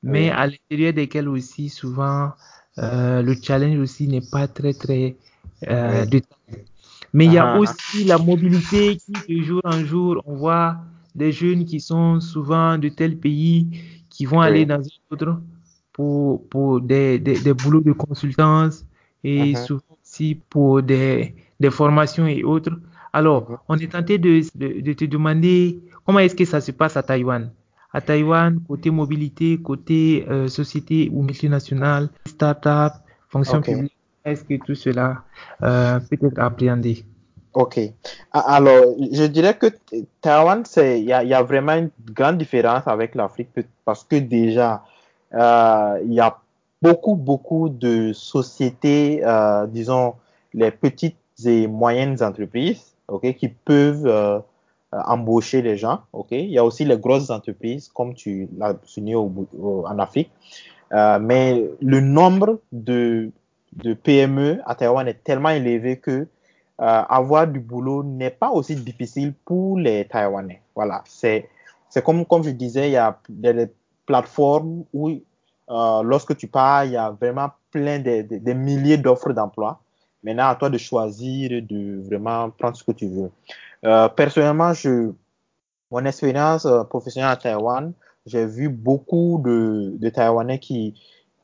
mais à l'intérieur desquels aussi souvent euh, le challenge aussi n'est pas très très euh, de mais il y a ah. aussi la mobilité qui, de jour en jour, on voit des jeunes qui sont souvent de tel pays, qui vont oui. aller dans un autre pour, pour des, des, des boulots de consultance et uh -huh. souvent aussi pour des, des formations et autres. Alors, uh -huh. on est tenté de, de, de, te demander comment est-ce que ça se passe à Taïwan? À Taïwan, côté mobilité, côté euh, société ou multinationale, start-up, fonction okay. publique est-ce que tout cela euh, peut être appréhendé? Ok. Alors, je dirais que Taïwan, il y, a vraiment une grande différence avec l'Afrique parce que déjà, euh, il y a beaucoup, beaucoup de sociétés, euh, disons, les petites et moyennes entreprises, ok, qui peuvent embaucher les gens, ok. Il y a aussi les grosses entreprises, comme tu l'as souligné en Afrique. Mais le nombre de de PME à Taïwan est tellement élevé que euh, avoir du boulot n'est pas aussi difficile pour les Taïwanais. Voilà, c'est comme comme je disais, il y a des, plateformes où euh, lorsque tu pars, il y a vraiment plein de, de, milliers d'offres d'emploi Maintenant, à toi de choisir, de vraiment prendre ce que tu veux. Euh, personnellement, je, mon expérience professionnelle à Taïwan, j'ai vu beaucoup de, de Taïwanais qui,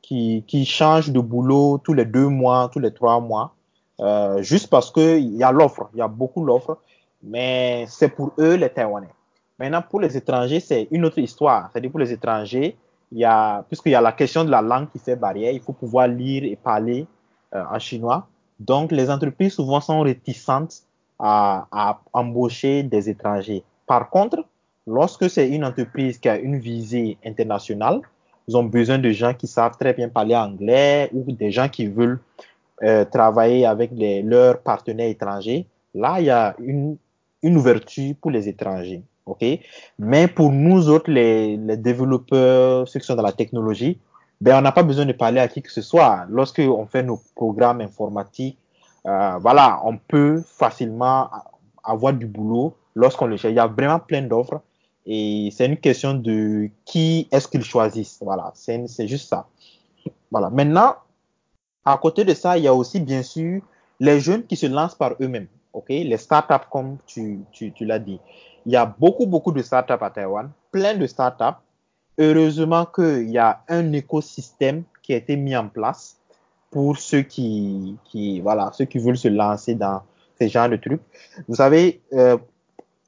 qui, qui changent de boulot tous les deux mois, tous les trois mois, euh, juste parce qu'il y a l'offre, il y a beaucoup d'offres, mais c'est pour eux les Taïwanais. Maintenant, pour les étrangers, c'est une autre histoire. C'est-à-dire pour les étrangers, il y a, puisqu'il y a la question de la langue qui fait barrière, il faut pouvoir lire et parler euh, en chinois. Donc, les entreprises souvent sont réticentes à, à embaucher des étrangers. Par contre, lorsque c'est une entreprise qui a une visée internationale, ils ont besoin de gens qui savent très bien parler anglais ou des gens qui veulent euh, travailler avec leurs partenaires étrangers. Là, il y a une, ouverture pour les étrangers. OK? Mais pour nous autres, les, les développeurs, ceux qui sont dans la technologie, ben, on n'a pas besoin de parler à qui que ce soit. Lorsque on fait nos programmes informatiques, euh, voilà, on peut facilement avoir du boulot lorsqu'on le cherche. Il y a vraiment plein d'offres et c'est une question de qui est-ce qu'ils choisissent. Voilà, c'est juste ça. Voilà. Maintenant, à côté de ça, il y a aussi bien sûr les jeunes qui se lancent par eux-mêmes. OK? Les startups, comme tu, tu, tu l'as dit. Il y a beaucoup, beaucoup de startups à Taïwan, plein de startups. Heureusement qu'il y a un écosystème qui a été mis en place pour ceux qui, qui, voilà, ceux qui veulent se lancer dans ces genres de trucs. Vous savez, euh,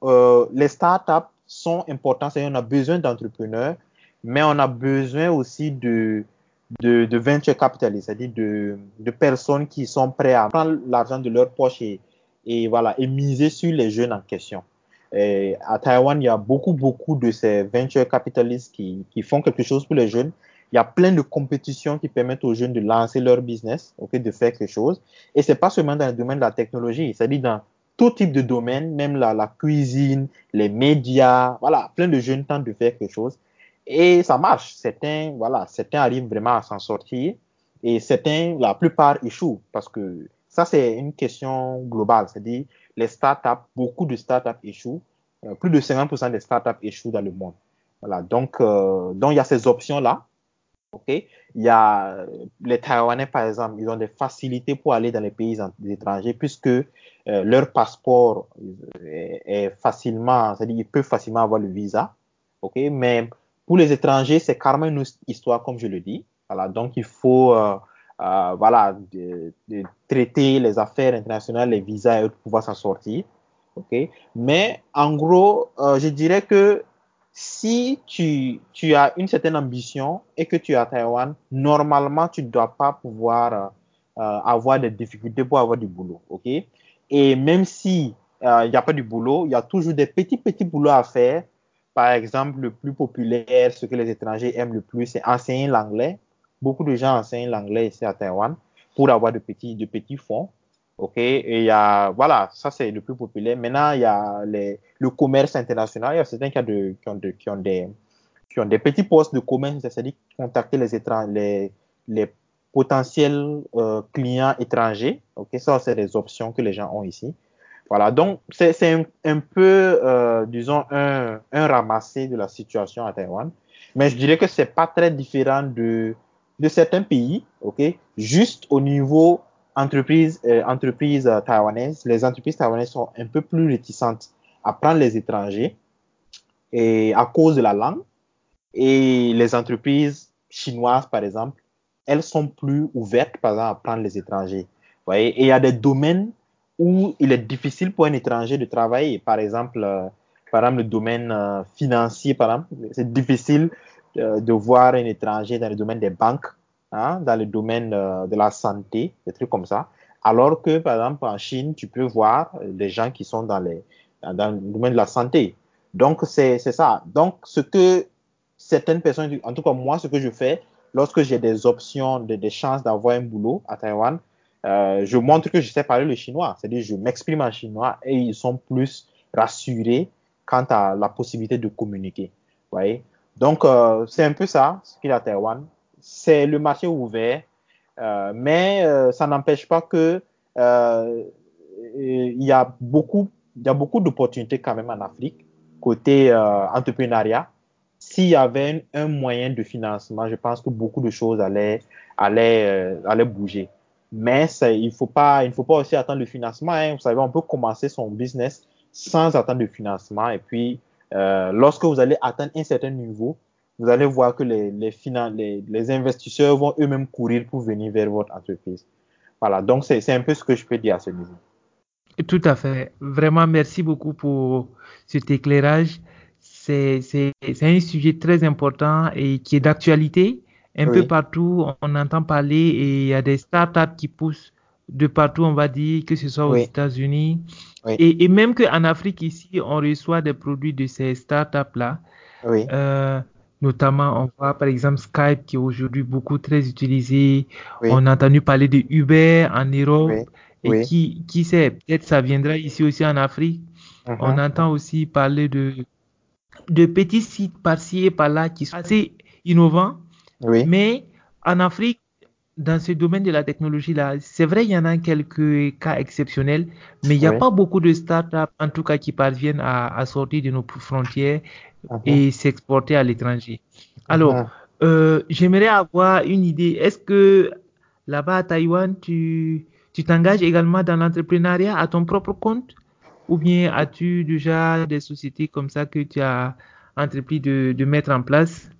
euh, les startups sont importants, c'est on a besoin d'entrepreneurs, mais on a besoin aussi de, de, venture capitalistes, c'est-à-dire de, de personnes qui sont prêtes à prendre l'argent de leur poche et, et voilà, et miser sur les jeunes en question. À Taïwan, il y a beaucoup, beaucoup de ces venture capitalistes qui, qui font quelque chose pour les jeunes. Il y a plein de compétitions qui permettent aux jeunes de lancer leur business, ok, de faire quelque chose. Et c'est pas seulement dans le domaine de la technologie, c'est-à-dire dans tout type de domaine, même la, cuisine, les médias, voilà, plein de jeunes tentent de faire quelque chose. Et ça marche. Certains, voilà, certains arrivent vraiment à s'en sortir. Et certains, la plupart échouent parce que ça, c'est une question globale. C'est-à-dire, les startups, beaucoup de startups échouent. Euh, plus de 50% des startups échouent dans le monde. Voilà. Donc, euh, donc il y a ces options-là. OK? Il y a les Taïwanais, par exemple, ils ont des facilités pour aller dans les pays étrangers puisque euh, leur passeport est, est facilement, c'est-à-dire ils peuvent facilement avoir le visa. OK? Mais pour les étrangers, c'est carrément une histoire, comme je le dis. Voilà. Donc, il faut, euh, euh, voilà, de, de, traiter les affaires internationales, les visas et pour pouvoir s'en sortir. OK? Mais en gros, euh, je dirais que si tu, tu as une certaine ambition et que tu es à Taïwan, normalement, tu ne dois pas pouvoir euh, avoir des difficultés pour avoir du boulot. OK? Et même si il n'y a pas du boulot, il y a toujours des petits, petits boulots à faire. Par exemple, le plus populaire, ce que les étrangers aiment le plus, c'est enseigner l'anglais beaucoup de gens enseignent l'anglais ici à Taïwan pour avoir de petits, de petits fonds. OK? Et il y a, voilà, ça c'est le plus populaire. Maintenant, il y a les, le commerce international. Il y a certains qui, ont, des, petits postes de commerce, c'est-à-dire contacter les, étrangers, les, les potentiels euh, clients étrangers. OK? Ça, c'est des options que les gens ont ici. Voilà, donc c'est un, un, peu, euh, disons, un, un ramassé de la situation à Taïwan. Mais je dirais que c'est pas très différent de, de certains pays, ok, juste au niveau entreprise, euh, entreprise euh, taïwanaise, les entreprises taïwanaises sont un peu plus réticentes à prendre les étrangers et à cause de la langue. Et les entreprises chinoises, par exemple, elles sont plus ouvertes, par exemple, à prendre les étrangers. Et il y a des domaines où il est difficile pour un étranger de travailler. Par exemple, euh, par exemple, le domaine financier, par exemple, c'est difficile de voir un étranger dans le domaine des banques, hein, dans le domaine euh, de la santé, des trucs comme ça. Alors que, par exemple, en Chine, tu peux voir des gens qui sont dans, les, dans le domaine de la santé. Donc, c'est ça. Donc, ce que certaines personnes, en tout cas moi, ce que je fais, lorsque j'ai des options, des, des chances d'avoir un boulot à Taïwan, euh, je montre que je sais parler le chinois. C'est-à-dire, je m'exprime en chinois et ils sont plus rassurés quant à la possibilité de communiquer. Voyez? Donc, euh, c'est un peu ça, ce qu'il y a à Taïwan. C'est le marché ouvert, euh, mais euh, ça n'empêche pas que euh, il y a beaucoup, il y a beaucoup d'opportunités quand même en Afrique côté entrepreneuriat. S'il y avait un, moyen de financement, je pense que beaucoup de choses allaient, allaient, allaient bouger. Mais il faut faut pas aussi attendre le financement. Hein. Vous savez, on peut commencer son business sans attendre le financement. Et puis, lorsque vous allez atteindre un certain niveau, vous allez voir que les, les, les, investisseurs vont eux-mêmes courir pour venir vers votre entreprise. Voilà, donc c'est un peu ce que je peux dire à ce niveau. Tout à fait. Vraiment, merci beaucoup pour cet éclairage. C'est un sujet très important et qui est d'actualité. Un peu partout, on entend parler et il y a des startups qui poussent de partout, on va dire, que ce soit aux États-Unis. Et, et, même qu'en Afrique, ici, on reçoit des produits de ces startups-là. Euh, notamment, on voit par exemple Skype qui est aujourd'hui beaucoup très utilisé. On a entendu parler de Uber en Europe. Et qui, qui sait, peut-être ça viendra ici aussi en Afrique. Uh-huh. On entend aussi parler de, de petits sites par-ci et par-là qui sont assez innovants. Mais en Afrique, dans ce domaine de la technologie là, c'est vrai, il y en a quelques cas exceptionnels, mais il n'y a pas beaucoup de startups, en tout cas, qui parviennent à, sortir de nos frontières uh-huh. et s'exporter à l'étranger. Alors, uh-huh. euh, j'aimerais avoir une idée. Est-ce que là-bas à Taïwan, tu tu t'engages également dans l'entrepreneuriat à ton propre compte? Ou bien as-tu déjà des sociétés comme ça que tu as entrepris de, de mettre en place?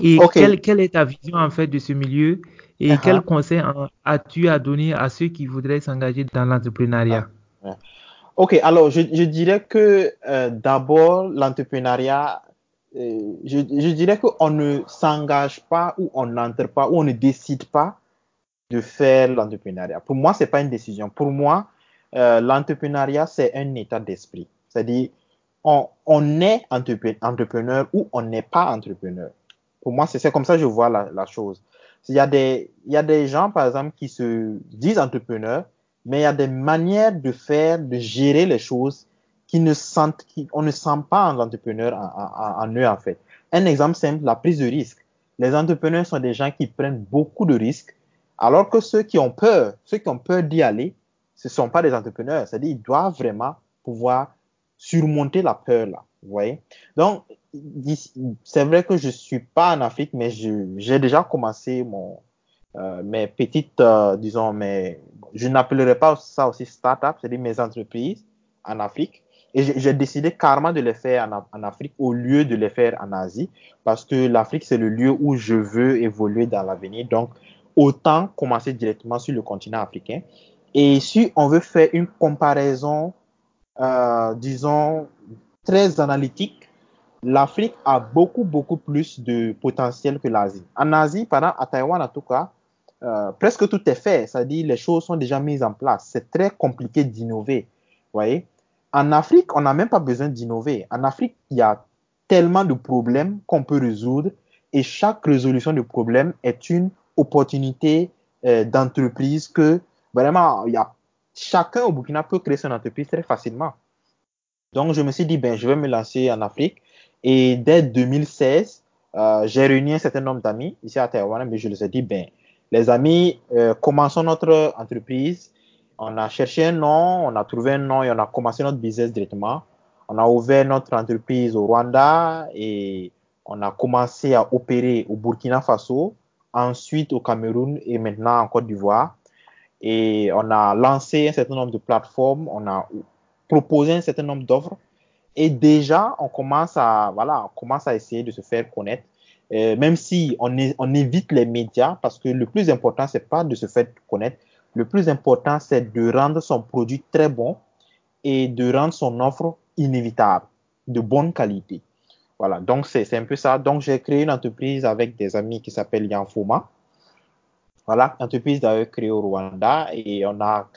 Et quelle, quelle, est ta vision en fait de ce milieu et uh-huh. quel conseil as-tu à donner à ceux qui voudraient s'engager dans l'entrepreneuriat? Ah, Ok, alors je, je dirais que euh, d'abord l'entrepreneuriat, euh, je, je dirais qu'on ne s'engage pas ou on n'entre pas ou on ne décide pas de faire l'entrepreneuriat. Pour moi, c'est pas une décision. Pour moi, euh, l'entrepreneuriat, c'est un état d'esprit. C'est-à-dire, on, on, est entrepreneur ou on n'est pas entrepreneur. Pour moi, c'est comme ça que je vois la, la, chose. Il y, a des, il y a des gens, par exemple, qui se disent entrepreneurs, mais il y a des manières de faire, de gérer les choses qui ne sentent, qui, on ne sent pas en entrepreneur en, en, eux, en fait. Un exemple simple, la prise de risque. Les entrepreneurs sont des gens qui prennent beaucoup de risques alors que ceux qui ont peur, ceux qui ont peur d'y aller, ce ne sont pas des entrepreneurs. C'est-à-dire, ils doivent vraiment pouvoir surmonter la peur là. Donc, c'est vrai que je suis pas en Afrique, mais j'ai déjà commencé mon, euh, mes petites, euh, disons, mes, je n'appellerai pas ça aussi start-up, c'est-à-dire mes entreprises en Afrique. Et j'ai décidé carrément de les faire en, en, Afrique au lieu de les faire en Asie, parce que l'Afrique, c'est le lieu où je veux évoluer dans l'avenir. Donc, autant commencer directement sur le continent africain. Et si on veut faire une comparaison, euh, disons, très analytique, l'Afrique a beaucoup, beaucoup plus de potentiel que l'Asie. En Asie, exemple, à Taïwan en tout cas, euh, presque tout est fait, c'est-à-dire les choses sont déjà mises en place. C'est très compliqué d'innover, voyez. En Afrique, on n'a même pas besoin d'innover. En Afrique, il y a tellement de problèmes qu'on peut résoudre et chaque résolution de problème est une opportunité euh, d'entreprise que vraiment, il y a, chacun au Burkina peut créer son entreprise très facilement. Donc, je me suis dit, ben, je vais me lancer en Afrique. Et dès 2016, euh, j'ai réuni un certain nombre d'amis ici à Taïwan, mais je leur ai dit, ben, les amis, euh, commençons notre entreprise. On a cherché un nom, on a trouvé un nom et on a commencé notre business directement. On a ouvert notre entreprise au Rwanda et on a commencé à opérer au Burkina Faso ensuite au Cameroun et maintenant en Côte d'Ivoire. Et on a lancé un certain nombre de plateformes, on a proposé un certain nombre d'offres et déjà on commence à voilà, on commence à essayer de se faire connaître. Euh, même si on, on évite les médias parce que le plus important c'est pas de se faire connaître, le plus important c'est de rendre son produit très bon et de rendre son offre inévitable, de bonne qualité. Voilà, donc c'est un peu ça. Donc j'ai créé une entreprise avec des amis qui s'appelle Yanfoma. Voilà, entreprise d'ailleurs créée au Rwanda et on a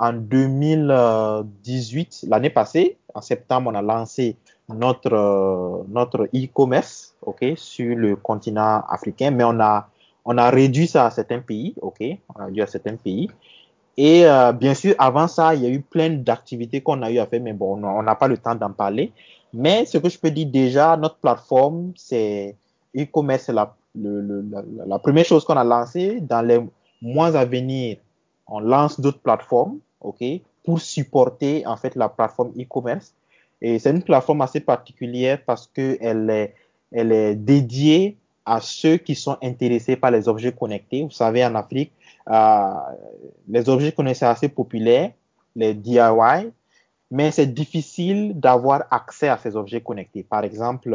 en 2018, l'année passée, en septembre, on a lancé notre notre e-commerce, ok, sur le continent africain, mais on a on a réduit ça à certains pays, ok, réduit à certains pays. Et euh, bien sûr, avant ça, il y a eu plein d'activités qu'on a eu à faire, mais bon, on n'a pas le temps d'en parler. Mais ce que je peux dire déjà, notre plateforme, c'est e-commerce, c'est la, la, première chose qu'on a lancée. Dans les mois à venir, on lance d'autres plateformes, OK, pour supporter en fait la plateforme e-commerce. Et c'est une plateforme assez particulière parce que elle est, elle est dédiée à ceux qui sont intéressés par les objets connectés. Vous savez, en Afrique, les objets connectés assez populaires, les DIY, mais c'est difficile d'avoir accès à ces objets connectés. Par exemple,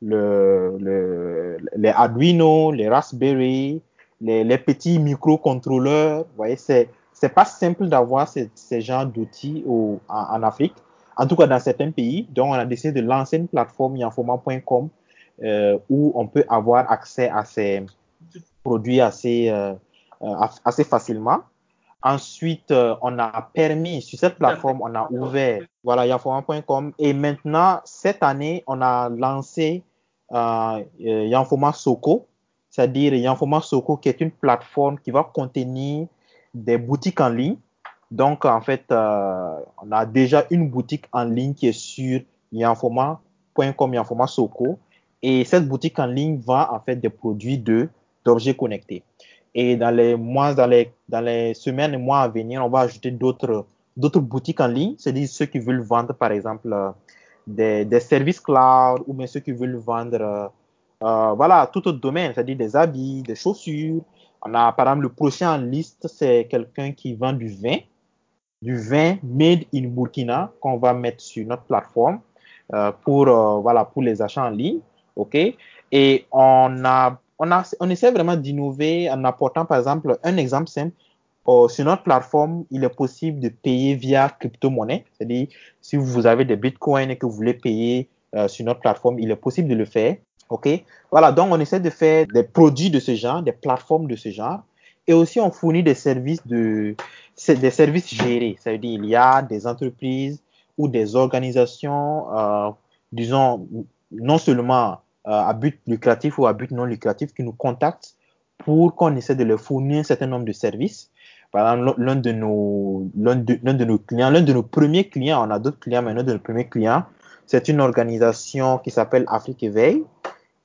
le, le, les Arduino, les Raspberry, les, les petits microcontrôleurs. Vous voyez, c'est c'est pas simple d'avoir ces, ces genres d'outils en, Afrique, en tout cas dans certains pays. Donc, on a décidé de lancer une plateforme yanfoma.com euh, où on peut avoir accès à ces produits assez, euh, assez facilement. Ensuite, euh, on a permis, sur cette plateforme, on a ouvert, voilà, yanfoma.com. Et maintenant, cette année, on a lancé euh, Yanfoma Soko, c'est-à-dire Yanfoma Soko, qui est une plateforme qui va contenir des boutiques en ligne. Donc, en fait, euh, on a déjà une boutique en ligne qui est sur yanfoma.com, Yanfoma Soko. Et cette boutique en ligne vend en fait des produits de d'objets connectés. Et dans les mois, dans les, dans les semaines et mois à venir, on va ajouter d'autres boutiques en ligne, c'est-à-dire ceux qui veulent vendre, par exemple, euh, des, des services cloud ou bien ceux qui veulent vendre, euh, voilà, tout autre domaine, c'est-à-dire des habits, des chaussures. On a, par exemple, le prochain en liste, c'est quelqu'un qui vend du vin, du vin made in Burkina qu'on va mettre sur notre plateforme euh, pour, euh, voilà, pour les achats en ligne. OK? Et on a, on a, on essaie vraiment d'innover en apportant, par exemple, un exemple simple. Euh, sur notre plateforme, il est possible de payer via crypto-monnaie. C'est-à-dire, si vous avez des bitcoins et que vous voulez payer euh, sur notre plateforme, il est possible de le faire. OK? Voilà, donc on essaie de faire des produits de ce genre, des plateformes de ce genre. Et aussi, on fournit des services de, des services gérés. Ça veut dire, il y a des entreprises ou des organisations, euh, disons, non seulement euh, à but lucratif ou à but non lucratif qui nous contactent pour qu'on essaie de leur fournir un certain nombre de services. Par exemple, l'un de nos, de, de nos clients, l'un de nos premiers clients, on a d'autres clients, mais l'un de nos premiers clients, c'est une organisation qui s'appelle Afrique Éveil,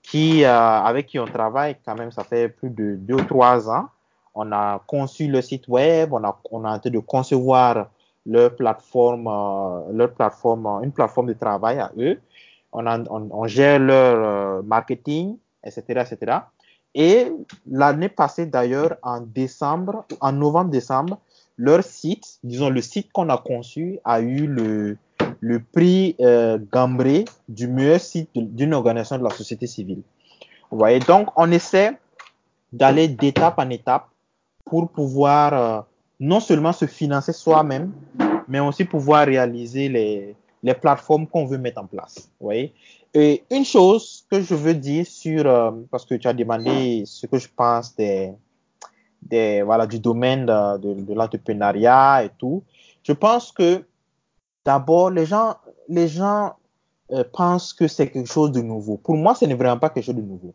qui, euh, avec qui on travaille quand même, ça fait plus de deux ou trois ans. On a conçu le site web, on a, on a en train de concevoir leur plateforme, euh, leur plateforme, une plateforme de travail à eux. On, a, on, on gère leur euh, marketing, etc., etc. Et l'année passée, d'ailleurs, en décembre, en novembre-décembre, leur site, disons le site qu'on a conçu, a eu le, le prix euh, Gambré du meilleur site d'une organisation de la société civile. Vous voyez, donc on essaie d'aller d'étape en étape pour pouvoir euh, non seulement se financer soi-même, mais aussi pouvoir réaliser les, les plateformes qu'on veut mettre en place. Vous voyez? Et une chose que je veux dire sur, euh, parce que tu as demandé ce que je pense des, des voilà, du domaine de, de, de l'entrepreneuriat et tout, je pense que D'abord, les gens, les gens euh, pensent que c'est quelque chose de nouveau. Pour moi, ce n'est vraiment pas quelque chose de nouveau.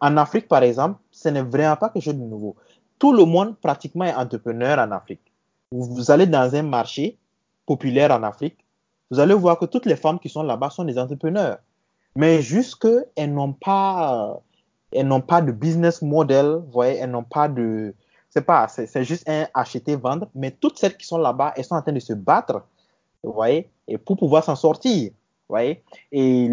En Afrique, par exemple, ce n'est vraiment pas quelque chose de nouveau. Tout le monde pratiquement est entrepreneur en Afrique. Vous allez dans un marché populaire en Afrique, vous allez voir que toutes les femmes qui sont là-bas sont des entrepreneurs. Mais juste qu'elles n'ont pas, elles n'ont pas de business model, vous voyez, elles n'ont pas de, c'est pas, c'est juste un acheter, vendre, mais toutes celles qui sont là-bas, elles sont en train de se battre vous voyez, et pour pouvoir s'en sortir. Vous voyez, et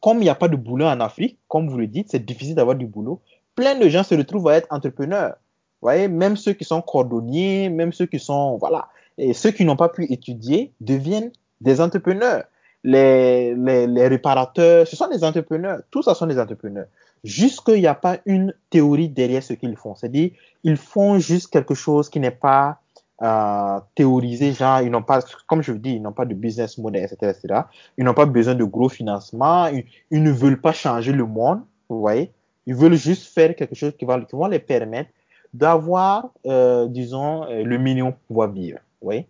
comme il n'y a pas de boulot en Afrique, comme vous le dites, c'est difficile d'avoir du boulot. Plein de gens se retrouvent à être entrepreneurs. Vous voyez, même ceux qui sont cordonniers, même ceux qui sont, voilà, et ceux qui n'ont pas pu étudier deviennent des entrepreneurs. Les, les, réparateurs, ce sont des entrepreneurs. Tout ça sont des entrepreneurs. Juste qu'il n'y a pas une théorie derrière ce qu'ils font. C'est-à-dire, ils font juste quelque chose qui n'est pas euh, théoriser, genre, ils n'ont pas, comme je vous dis, ils n'ont pas de business model, etc., etc. Ils n'ont pas besoin de gros financement, ils, ils, ne veulent pas changer le monde, vous voyez. Ils veulent juste faire quelque chose qui va, qui va les permettre d'avoir, euh, disons, euh, le minimum pour pouvoir vivre, vous voyez.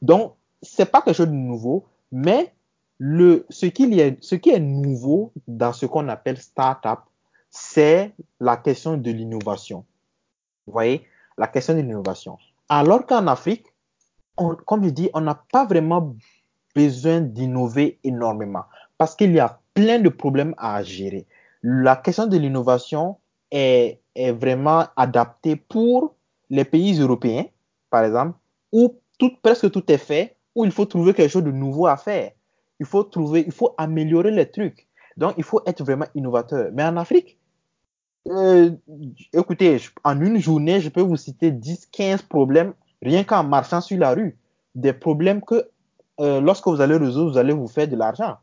Donc, c'est pas quelque chose de nouveau, mais le, ce, qu'il y a, ce qui est nouveau dans ce qu'on appelle startup, c'est la question de l'innovation. Vous voyez, la question de l'innovation. Alors qu'en Afrique, on, comme je dis, on n'a pas vraiment besoin d'innover énormément parce qu'il y a plein de problèmes à gérer. La question de l'innovation est, vraiment adaptée pour les pays européens, par exemple, où tout, presque tout est fait, où il faut trouver quelque chose de nouveau à faire. Il faut trouver, il faut améliorer les trucs. Donc, il faut être vraiment innovateur. Mais en Afrique, euh, écoutez, en une journée, je peux vous citer 10, 15 problèmes rien qu'en marchant sur la rue. Des problèmes que euh, lorsque vous allez résoudre, vous allez vous faire de l'argent.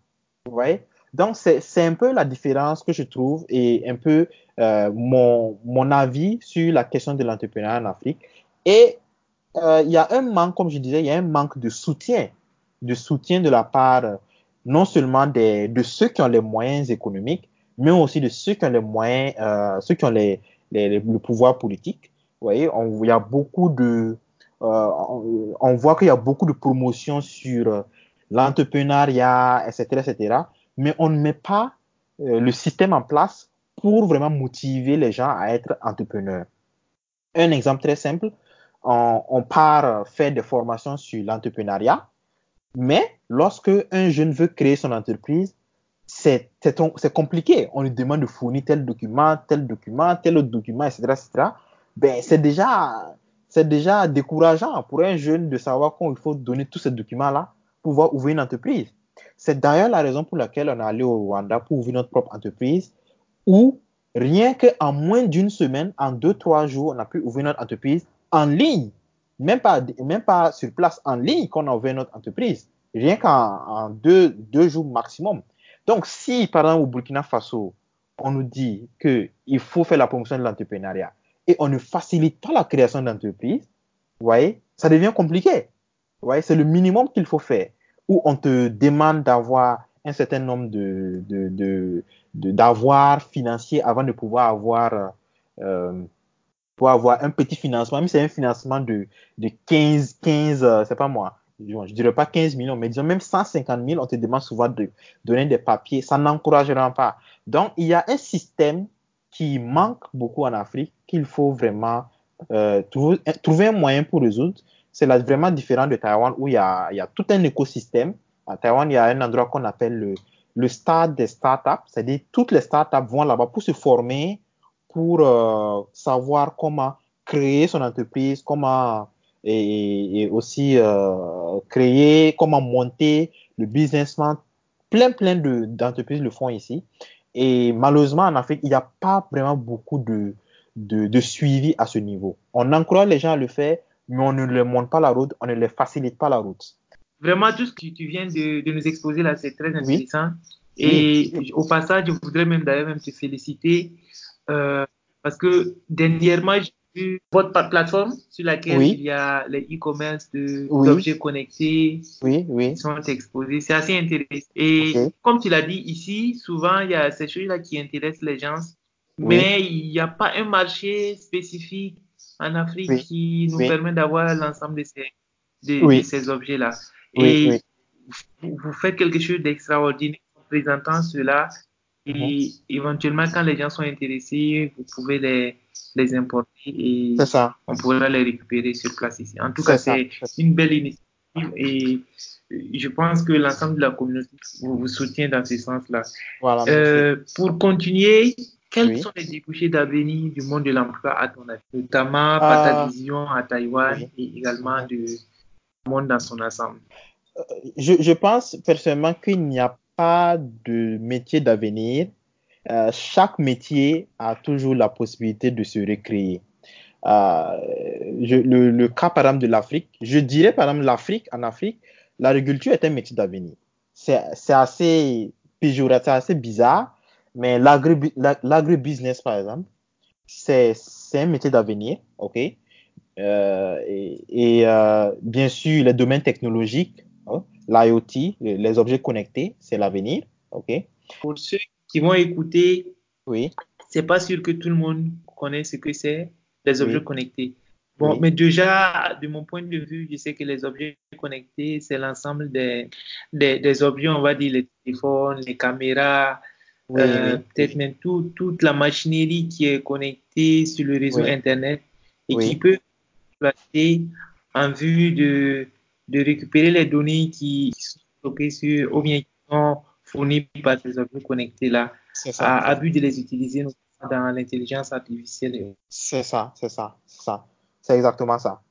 Vous voyez? Donc, c'est un peu la différence que je trouve et un peu euh, mon, mon avis sur la question de l'entrepreneuriat en Afrique. Et euh, il y a un manque, comme je disais, il y a un manque de soutien, de soutien de la part non seulement des, de ceux qui ont les moyens économiques, mais aussi de ceux qui ont les moyens, euh, ceux qui ont les, le pouvoir politique. Vous voyez, on, il y a beaucoup de, euh, on, voit qu'il y a beaucoup de promotions sur l'entrepreneuriat, etc., etc., mais on ne met pas euh, le système en place pour vraiment motiver les gens à être entrepreneurs. Un exemple très simple, on, on part faire des formations sur l'entrepreneuriat, mais lorsque un jeune veut créer son entreprise, c'est compliqué. On lui demande de fournir tel document, tel document, tel autre document, etc., etc. Ben, c'est déjà, déjà décourageant pour un jeune de savoir qu'il faut donner tous ces documents-là pour pouvoir ouvrir une entreprise. C'est d'ailleurs la raison pour laquelle on est allé au Rwanda pour ouvrir notre propre entreprise, où rien qu'en moins d'une semaine, en deux, trois jours, on a pu ouvrir notre entreprise en ligne. Même pas, même pas sur place, en ligne qu'on a ouvert notre entreprise. Rien qu'en deux, deux jours maximum. Donc, si, par exemple, au Burkina Faso, on nous dit qu'il faut faire la promotion de l'entrepreneuriat et on ne facilite pas la création d'entreprises, voyez, ça devient compliqué. Voyez, c'est le minimum qu'il faut faire. Où on te demande d'avoir un certain nombre de, de, de, d'avoir financier avant de pouvoir avoir, euh, pour avoir un petit financement, même c'est un financement de, de 15, 15, euh, c'est pas moi, je dirais pas 15 millions, mais disons même 150 000, on te demande souvent de donner des papiers, ça n'encouragera pas. Donc, il y a un système qui manque beaucoup en Afrique qu'il faut vraiment euh, trouver, trouver, un moyen pour résoudre. C'est vraiment différent de Taïwan où il y, a, il y a tout un écosystème. À Taïwan, il y a un endroit qu'on appelle le, le stade des startups, c'est-à-dire toutes les startups vont là-bas pour se former, pour euh, savoir comment créer son entreprise, comment et, et aussi euh, créer, comment monter le business plan. Plein, plein d'entreprises le font ici. Et malheureusement, en Afrique, il n'y a pas vraiment beaucoup de, de, de, suivi à ce niveau. On encourage les gens à le faire, mais on ne leur montre pas la route, on ne leur facilite pas la route. Vraiment, tout ce que tu viens de, de nous exposer là, c'est très intéressant. Oui. Et oui. au passage, je voudrais même d'ailleurs même te féliciter euh, parce que dernièrement, j'ai votre plateforme sur laquelle oui. il y a les e-commerce de d'objets connectés oui, oui. qui sont exposés. C'est assez intéressant. Et okay. comme tu l'as dit ici, souvent il y a ces choses-là qui intéressent les gens, mais il n'y a pas un marché spécifique en Afrique qui nous permet d'avoir l'ensemble de ces, de, de ces objets-là. Et vous faites quelque chose d'extraordinaire en présentant cela et mmh. éventuellement, quand les gens sont intéressés, vous pouvez les, les importer et on pourra les récupérer sur place ici. En tout cas, c'est une belle initiative et je pense que l'ensemble de la communauté vous, vous soutient dans ce sens-là. Voilà, euh, pour continuer, quels oui. sont les débouchés d'avenir du monde de l'emploi à ton avis, notamment euh, par ta vision à Taïwan oui. et également du monde dans son ensemble je, je pense personnellement qu'il n'y a pas de métier d'avenir. Euh, chaque métier a toujours la possibilité de se recréer. Euh, le, cas par exemple de l'Afrique, je dirais par exemple l'Afrique, en Afrique, l'agriculture est un métier d'avenir. C'est assez péjoratif, assez bizarre, mais l'agribusiness par exemple, c'est un métier d'avenir, ok? Euh, et, bien sûr, les domaines technologiques, hein, l'IoT, les objets connectés, c'est l'avenir. OK? Pour ceux qui vont écouter, oui. c'est pas sûr que tout le monde connaît ce que c'est les objets oui. connectés. Bon, oui. mais déjà, de mon point de vue, je sais que les objets connectés, c'est l'ensemble des, des, des, objets, on va dire les téléphones, les caméras, oui, euh, peut-être même tout, toute la machinerie qui est connectée sur le réseau Internet et qui peut être en vue de de récupérer les données qui sont stockées sur, ou bien qui sont fournies par ces objets connectés là, à, à but de les utiliser dans l'intelligence artificielle. C'est ça, c'est ça, c'est ça, c'est exactement ça.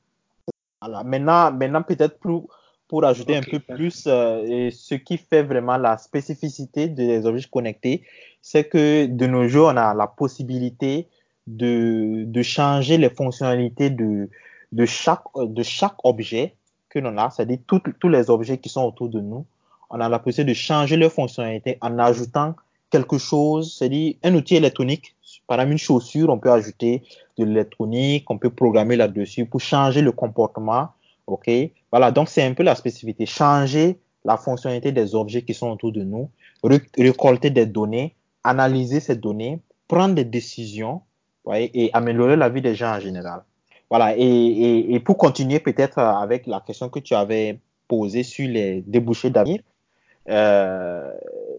Voilà. Maintenant, maintenant peut-être pour, pour ajouter okay, un peu plus, euh, ce qui fait vraiment la spécificité des objets connectés, c'est que de nos jours, on a la possibilité de, de changer les fonctionnalités de, de, chaque, de chaque objet que l'on a, c'est-à-dire tous les objets qui sont autour de nous. On a la possibilité de changer leurs fonctionnalités en ajoutant quelque chose, c'est-à-dire un outil électronique. Par exemple, une chaussure, on peut ajouter de l'électronique, on peut programmer là-dessus pour changer le comportement. OK? Voilà, donc c'est un peu la spécificité. Changer la fonctionnalité des objets qui sont autour de nous, récolter des données, analyser ces données, prendre des décisions ouais, et améliorer la vie des gens en général. Voilà, et, et, pour continuer peut-être avec la question que tu avais posée sur les débouchés d'avenir, euh,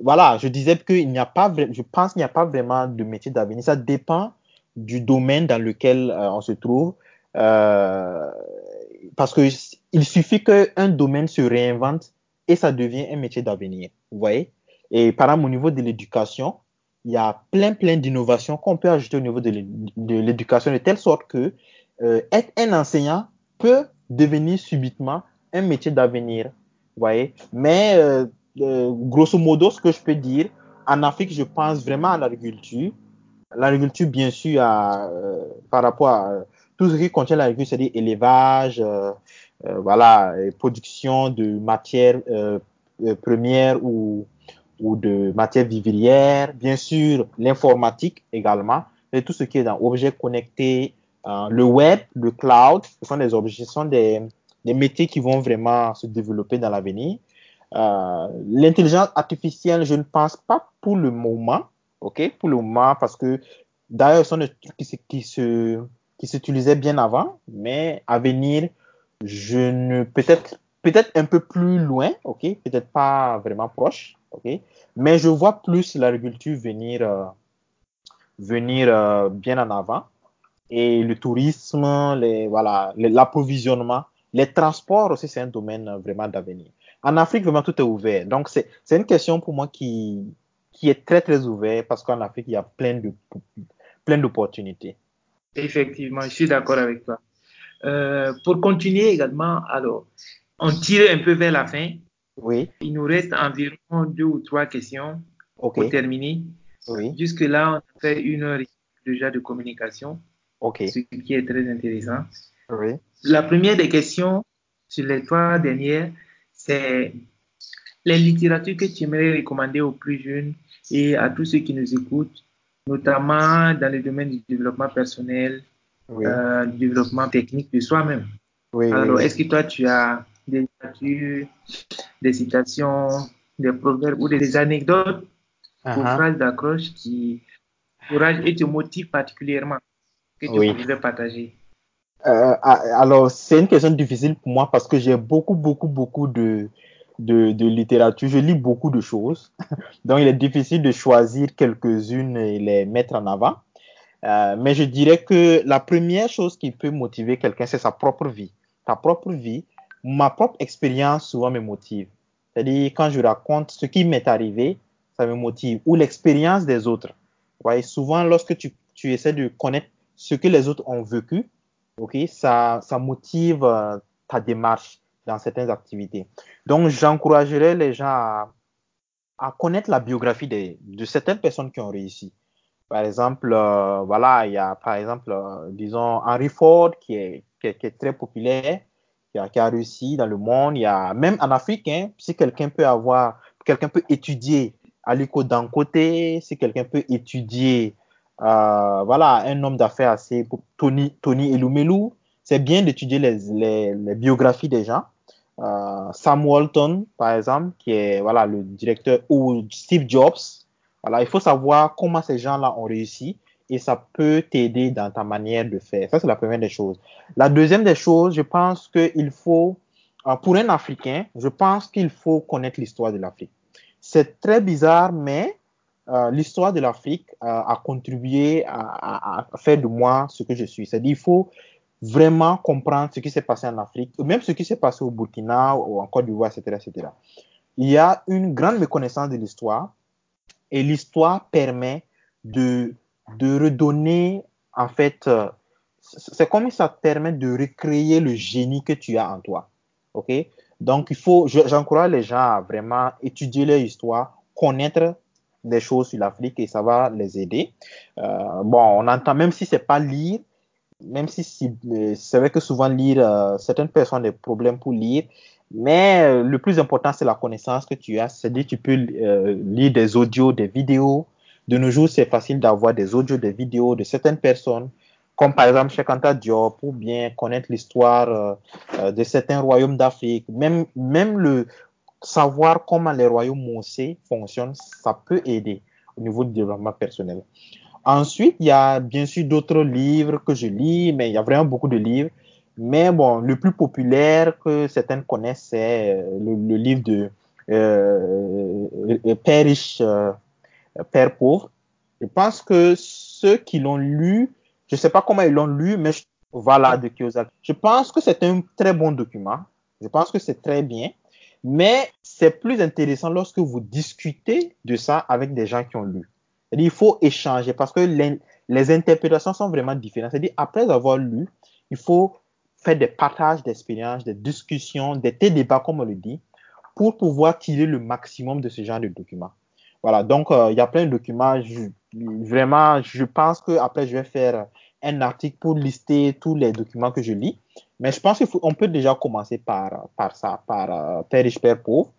voilà, je disais qu'il n'y a pas, je pense qu'il n'y a pas vraiment de métier d'avenir. Ça dépend du domaine dans lequel euh, on se trouve. Euh, parce que il suffit qu'un domaine se réinvente et ça devient un métier d'avenir. Vous voyez? Et par exemple, au niveau de l'éducation, il y a plein, plein d'innovations qu'on peut ajouter au niveau de l'éducation de telle sorte que euh, être un enseignant peut devenir subitement un métier d'avenir. Voyez? Mais euh, euh, grosso modo, ce que je peux dire, en Afrique, je pense vraiment à l'agriculture. L'agriculture, bien sûr, par rapport à tout ce qui contient l'agriculture, c'est-à-dire élevage, voilà, production de matières premières ou, ou de matières vivrières, bien sûr, l'informatique également, et tout ce qui est dans objets connectés, le web, le cloud, ce sont des métiers qui vont vraiment se développer dans l'avenir. Euh, L'intelligence artificielle, je ne pense pas pour le moment, ok, pour le moment, parce que d'ailleurs, ce sont des trucs qui, se qui s'utilisaient bien avant, mais à venir, je ne peut-être peut-être un peu plus loin, ok, peut-être pas vraiment proche, ok, mais je vois plus l'agriculture venir euh, venir euh, bien en avant et le tourisme, les voilà, l'approvisionnement, les transports aussi, c'est un domaine vraiment d'avenir. En Afrique, vraiment, tout est ouvert. Donc, c'est une question pour moi qui, qui est très, très ouverte parce qu'en Afrique, il y a plein de plein d'opportunités. Effectivement, je suis d'accord avec toi. Euh, pour continuer également, alors, on tire un peu vers la fin. Oui. Il nous reste environ deux ou trois questions okay. pour terminer. Oui. Jusque-là, on a fait une heure déjà de communication, OK. ce qui est très intéressant. Oui. La première des questions, sur les trois dernières, c'est les littératures que tu aimerais recommander aux plus jeunes et à tous ceux qui nous écoutent, notamment dans le domaine du développement personnel, Oui. euh, du développement technique de soi-même. Oui, Alors, oui, est-ce que toi, tu as des littératures, des citations, des proverbes ou des anecdotes ou Uh-huh. phrases d'accroche qui encouragent et te motivent particulièrement? Que tu Oui. voudrais partager? Euh, ah, alors, c'est une question difficile pour moi parce que j'ai beaucoup, beaucoup, beaucoup de, de, de littérature. Je lis beaucoup de choses. Donc, il est difficile de choisir quelques-unes et les mettre en avant. Euh, mais je dirais que la première chose qui peut motiver quelqu'un, c'est sa propre vie. Ta propre vie, ma propre expérience souvent me motive. C'est-à-dire, quand je raconte ce qui m'est arrivé, ça me motive. Ou l'expérience des autres. Vous voyez, souvent, lorsque tu, tu essaies de connaître ce que les autres ont vécu, ok, ça, ça motive euh, ta démarche dans certaines activités. Donc, j'encouragerais les gens à, connaître la biographie des, de certaines personnes qui ont réussi. Par exemple, euh, voilà, il y a par exemple, euh, disons, Henry Ford qui est, qui est, très populaire, qui a, réussi dans le monde. Il y a même en Afrique, hein, si quelqu'un peut avoir, quelqu'un peut étudier Aliko Dangote, si quelqu'un peut étudier, voilà, un homme d'affaires assez, Tony, Tony Elumelu, c'est bien d'étudier les, les, les, biographies des gens. Euh, Sam Walton, par exemple, qui est voilà le directeur ou Steve Jobs. Voilà, il faut savoir comment ces gens-là ont réussi et ça peut t'aider dans ta manière de faire. Ça, c'est la première des choses. La deuxième des choses, je pense qu'il faut, euh, pour un Africain, je pense qu'il faut connaître l'histoire de l'Afrique. C'est très bizarre, mais euh, l'histoire de l'Afrique euh, a contribué à, faire de moi ce que je suis. C'est-à-dire, il faut vraiment comprendre ce qui s'est passé en Afrique, même ce qui s'est passé au Burkina ou en Côte d'Ivoire, etc., etc. Il y a une grande méconnaissance de l'histoire et l'histoire permet de, redonner, en fait, euh, c'est comme ça permet de recréer le génie que tu as en toi. OK? Donc, il faut, j'encourage les gens à vraiment étudier leur histoire, connaître des choses sur l'Afrique et ça va les aider. Euh, bon, on entend, même si c'est pas lire, même si, euh, c'est vrai que souvent lire, euh, certaines personnes ont des problèmes pour lire, mais euh, le plus important, c'est la connaissance que tu as. C'est-à-dire, tu peux euh, lire des audios, des vidéos. De nos jours, c'est facile d'avoir des audios, des vidéos de certaines personnes, comme par exemple Cheikh Anta Diop, pour bien connaître l'histoire euh, de certains royaumes d'Afrique. Même, même le savoir comment les royaumes mossés fonctionnent, ça peut aider au niveau du développement personnel. Ensuite, il y a bien sûr d'autres livres que je lis, mais il y a vraiment beaucoup de livres. Mais bon, le plus populaire que certaines connaissent, c'est euh, le, le, livre de euh, Père riche, euh, Père pauvre. Je pense que ceux qui l'ont lu, je ne sais pas comment ils l'ont lu, mais je, voilà, de Kiyosaki. Je pense que c'est un très bon document. Je pense que c'est très bien. Mais c'est plus intéressant lorsque vous discutez de ça avec des gens qui ont lu. Il faut échanger parce que les, les interprétations sont vraiment différentes. C'est-à-dire, après avoir lu, il faut faire des partages d'expériences, des discussions, des débats, comme on le dit, pour pouvoir tirer le maximum de ce genre de documents. Voilà, donc euh, il y a plein de documents. Vraiment, je pense que après je vais faire un article pour lister tous les documents que je lis. Mais je pense qu'on peut déjà commencer par, par ça, par euh, Père riche, Père pauvre.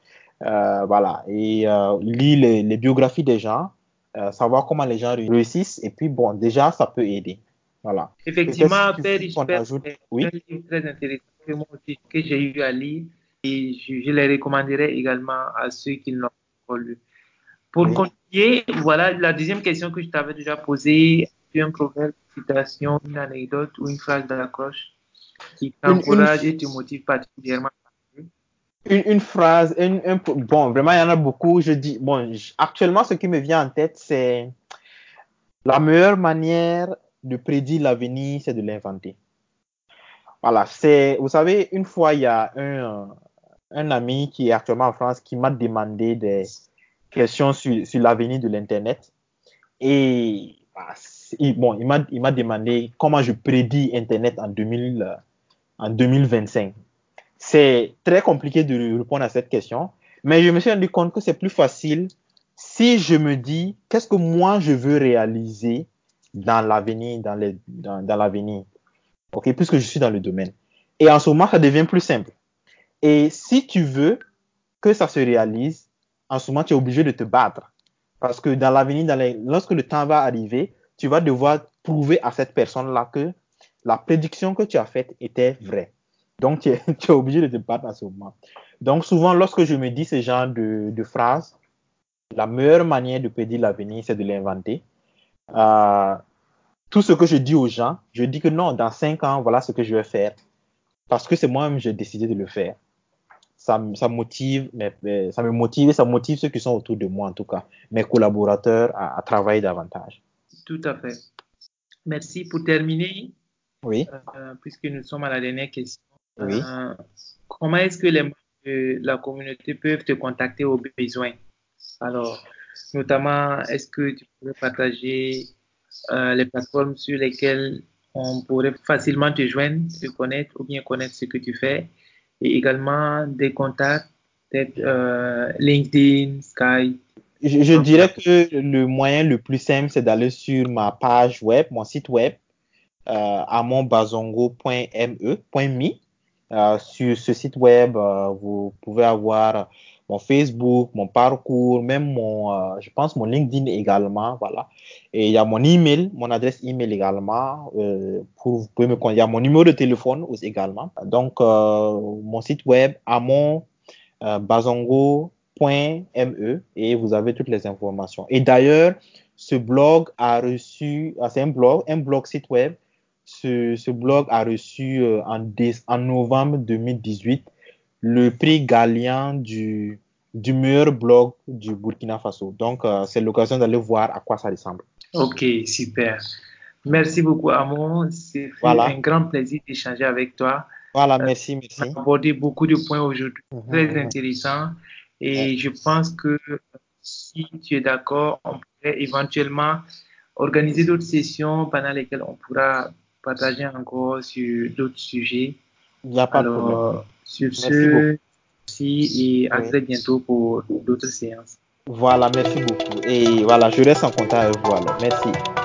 Euh, voilà, et euh, lire les, les, biographies des gens, euh, savoir comment les gens réussissent, et puis bon, déjà, ça peut aider. Voilà. Effectivement, Père riche, Père pauvre, oui? très intéressant que moi aussi, que j'ai eu à lire, et je, je les recommanderais également à ceux qui l'ont pas lu. Pour oui. continuer, voilà la deuxième question que je t'avais déjà posée. Tu un proverbe, une citation, une anecdote ou une phrase d'accroche? Qui t'encourage et te motive particulièrement une, une phrase, une, un, bon, vraiment, il y en a beaucoup. Je dis, bon, actuellement, ce qui me vient en tête, c'est la meilleure manière de prédire l'avenir, c'est de l'inventer. Voilà, c'est, vous savez, une fois, il y a un, un ami qui est actuellement en France qui m'a demandé des questions sur, sur l'avenir de l'Internet. Et bah, il, bon, il m'a, il m'a demandé comment je prédis Internet en, 2000, en 2025. C'est très compliqué de répondre à cette question, mais je me suis rendu compte que c'est plus facile si je me dis qu'est-ce que moi je veux réaliser dans l'avenir, dans, l'avenir. Ok, puisque je suis dans le domaine. Et en ce moment, ça devient plus simple. Et si tu veux que ça se réalise, en ce moment, tu es obligé de te battre. Parce que dans l'avenir, lorsque le temps va arriver, tu vas devoir prouver à cette personne-là que la prédiction que tu as faite était vraie. Donc, tu es, obligé de te battre à ce moment. Donc, souvent, lorsque je me dis ce genre de, de phrases, la meilleure manière de prédire l'avenir, c'est de l'inventer. Euh, tout ce que je dis aux gens, je dis que non, dans cinq ans, voilà ce que je vais faire. Parce que c'est moi-même, j'ai décidé de le faire. Ça, ça motive, mais, ça me motive et ça motive ceux qui sont autour de moi, en tout cas, mes collaborateurs, à travailler davantage. Tout à fait. Merci. Pour terminer, oui. Euh, puisque nous sommes à la dernière question, oui. euh, comment est-ce que les membres de la communauté peuvent te contacter au besoin? Alors, notamment, est-ce que tu pourrais partager euh, les plateformes sur lesquelles on pourrait facilement te joindre, te connaître ou bien connaître ce que tu fais? Et également des contacts, peut-être LinkedIn, Skype. Je, je dirais que le moyen le plus simple, c'est d'aller sur ma page web, mon site web, euh, amonbazongo.me.me. Euh, sur ce site web, euh, vous pouvez avoir mon Facebook, mon parcours, même mon, je pense mon LinkedIn également, voilà. Et il y a mon email, mon adresse email également, pour vous pouvez me il y a mon numéro de téléphone aussi également. Donc mon site web amon bazongo.me et vous avez toutes les informations. Et d'ailleurs, ce blog a reçu, ah, c'est un blog, un blog site web. Ce, ce blog a reçu en, en novembre 2018 le prix Galian du, du meilleur blog du Burkina Faso. Donc, euh, c'est l'occasion d'aller voir à quoi ça ressemble. Ok, super. Merci beaucoup, Amon. C'est voilà. un grand plaisir d'échanger avec toi. Voilà, merci, merci. On a abordé beaucoup de points aujourd'hui, -hmm. très intéressants. Et je pense que si tu es d'accord, on pourrait éventuellement organiser d'autres sessions pendant lesquelles on pourra partager encore sur d'autres sujets. Il n'y a pas Alors, de problème. Sur ce, merci et à oui. très bientôt pour d'autres séances. Voilà, merci beaucoup. Et voilà, je reste en contact avec vous alors. Merci.